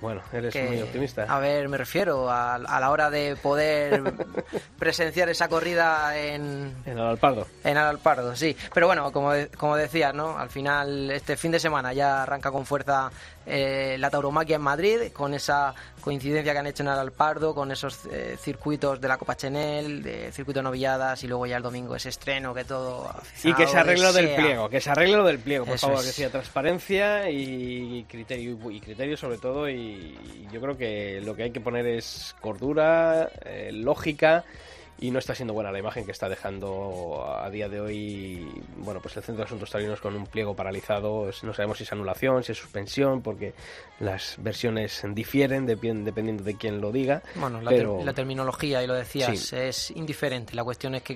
bueno, eres muy optimista. A ver, me refiero a, a la hora de poder presenciar esa corrida en... En Alalpardo. En Alalpardo, sí. Pero bueno, como, como decías, ¿no? Al final, este fin de semana ya arranca con fuerza eh, la tauromaquia en Madrid, con esa coincidencia que han hecho en Alalpardo, con esos eh, circuitos de la Copa Chenel, de circuito novilladas, y luego ya el domingo ese estreno que todo... Y que se arregle lo del pliego, que se arregle lo del pliego, por favor, que sea transparencia y criterio, y criterio sobre todo, y, yo creo que lo que hay que poner es cordura, eh, lógica y no está siendo buena la imagen que está dejando a día de hoy. Bueno pues el centro de asuntos taurinos con un pliego paralizado no sabemos si es anulación si es suspensión porque las versiones difieren dependiendo de quién lo diga bueno la, terminología y lo decías es indiferente. La cuestión es que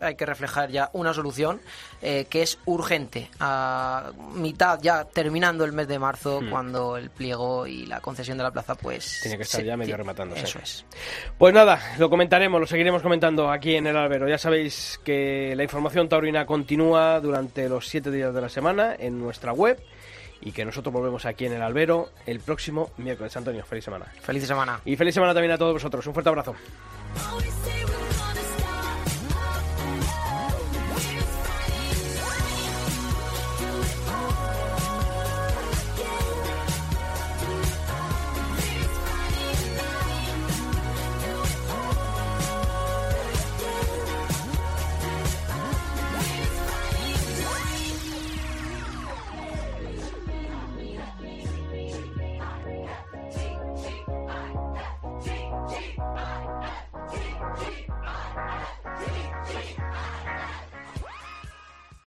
hay que reflejar ya una solución eh, que es urgente. A mitad ya terminando el mes de marzo hmm. cuando el pliego y la concesión de la plaza pues tiene que estar ya medio rematándose. eso es. Pues nada lo comentaremos lo seguiremos comentando aquí en el albero. Ya sabéis que la información taurina continúa durante los siete días de la semana en nuestra web y que nosotros volvemos aquí en el albero el próximo miércoles. Antonio, feliz semana. Feliz semana. Y feliz semana también a todos vosotros. Un fuerte abrazo.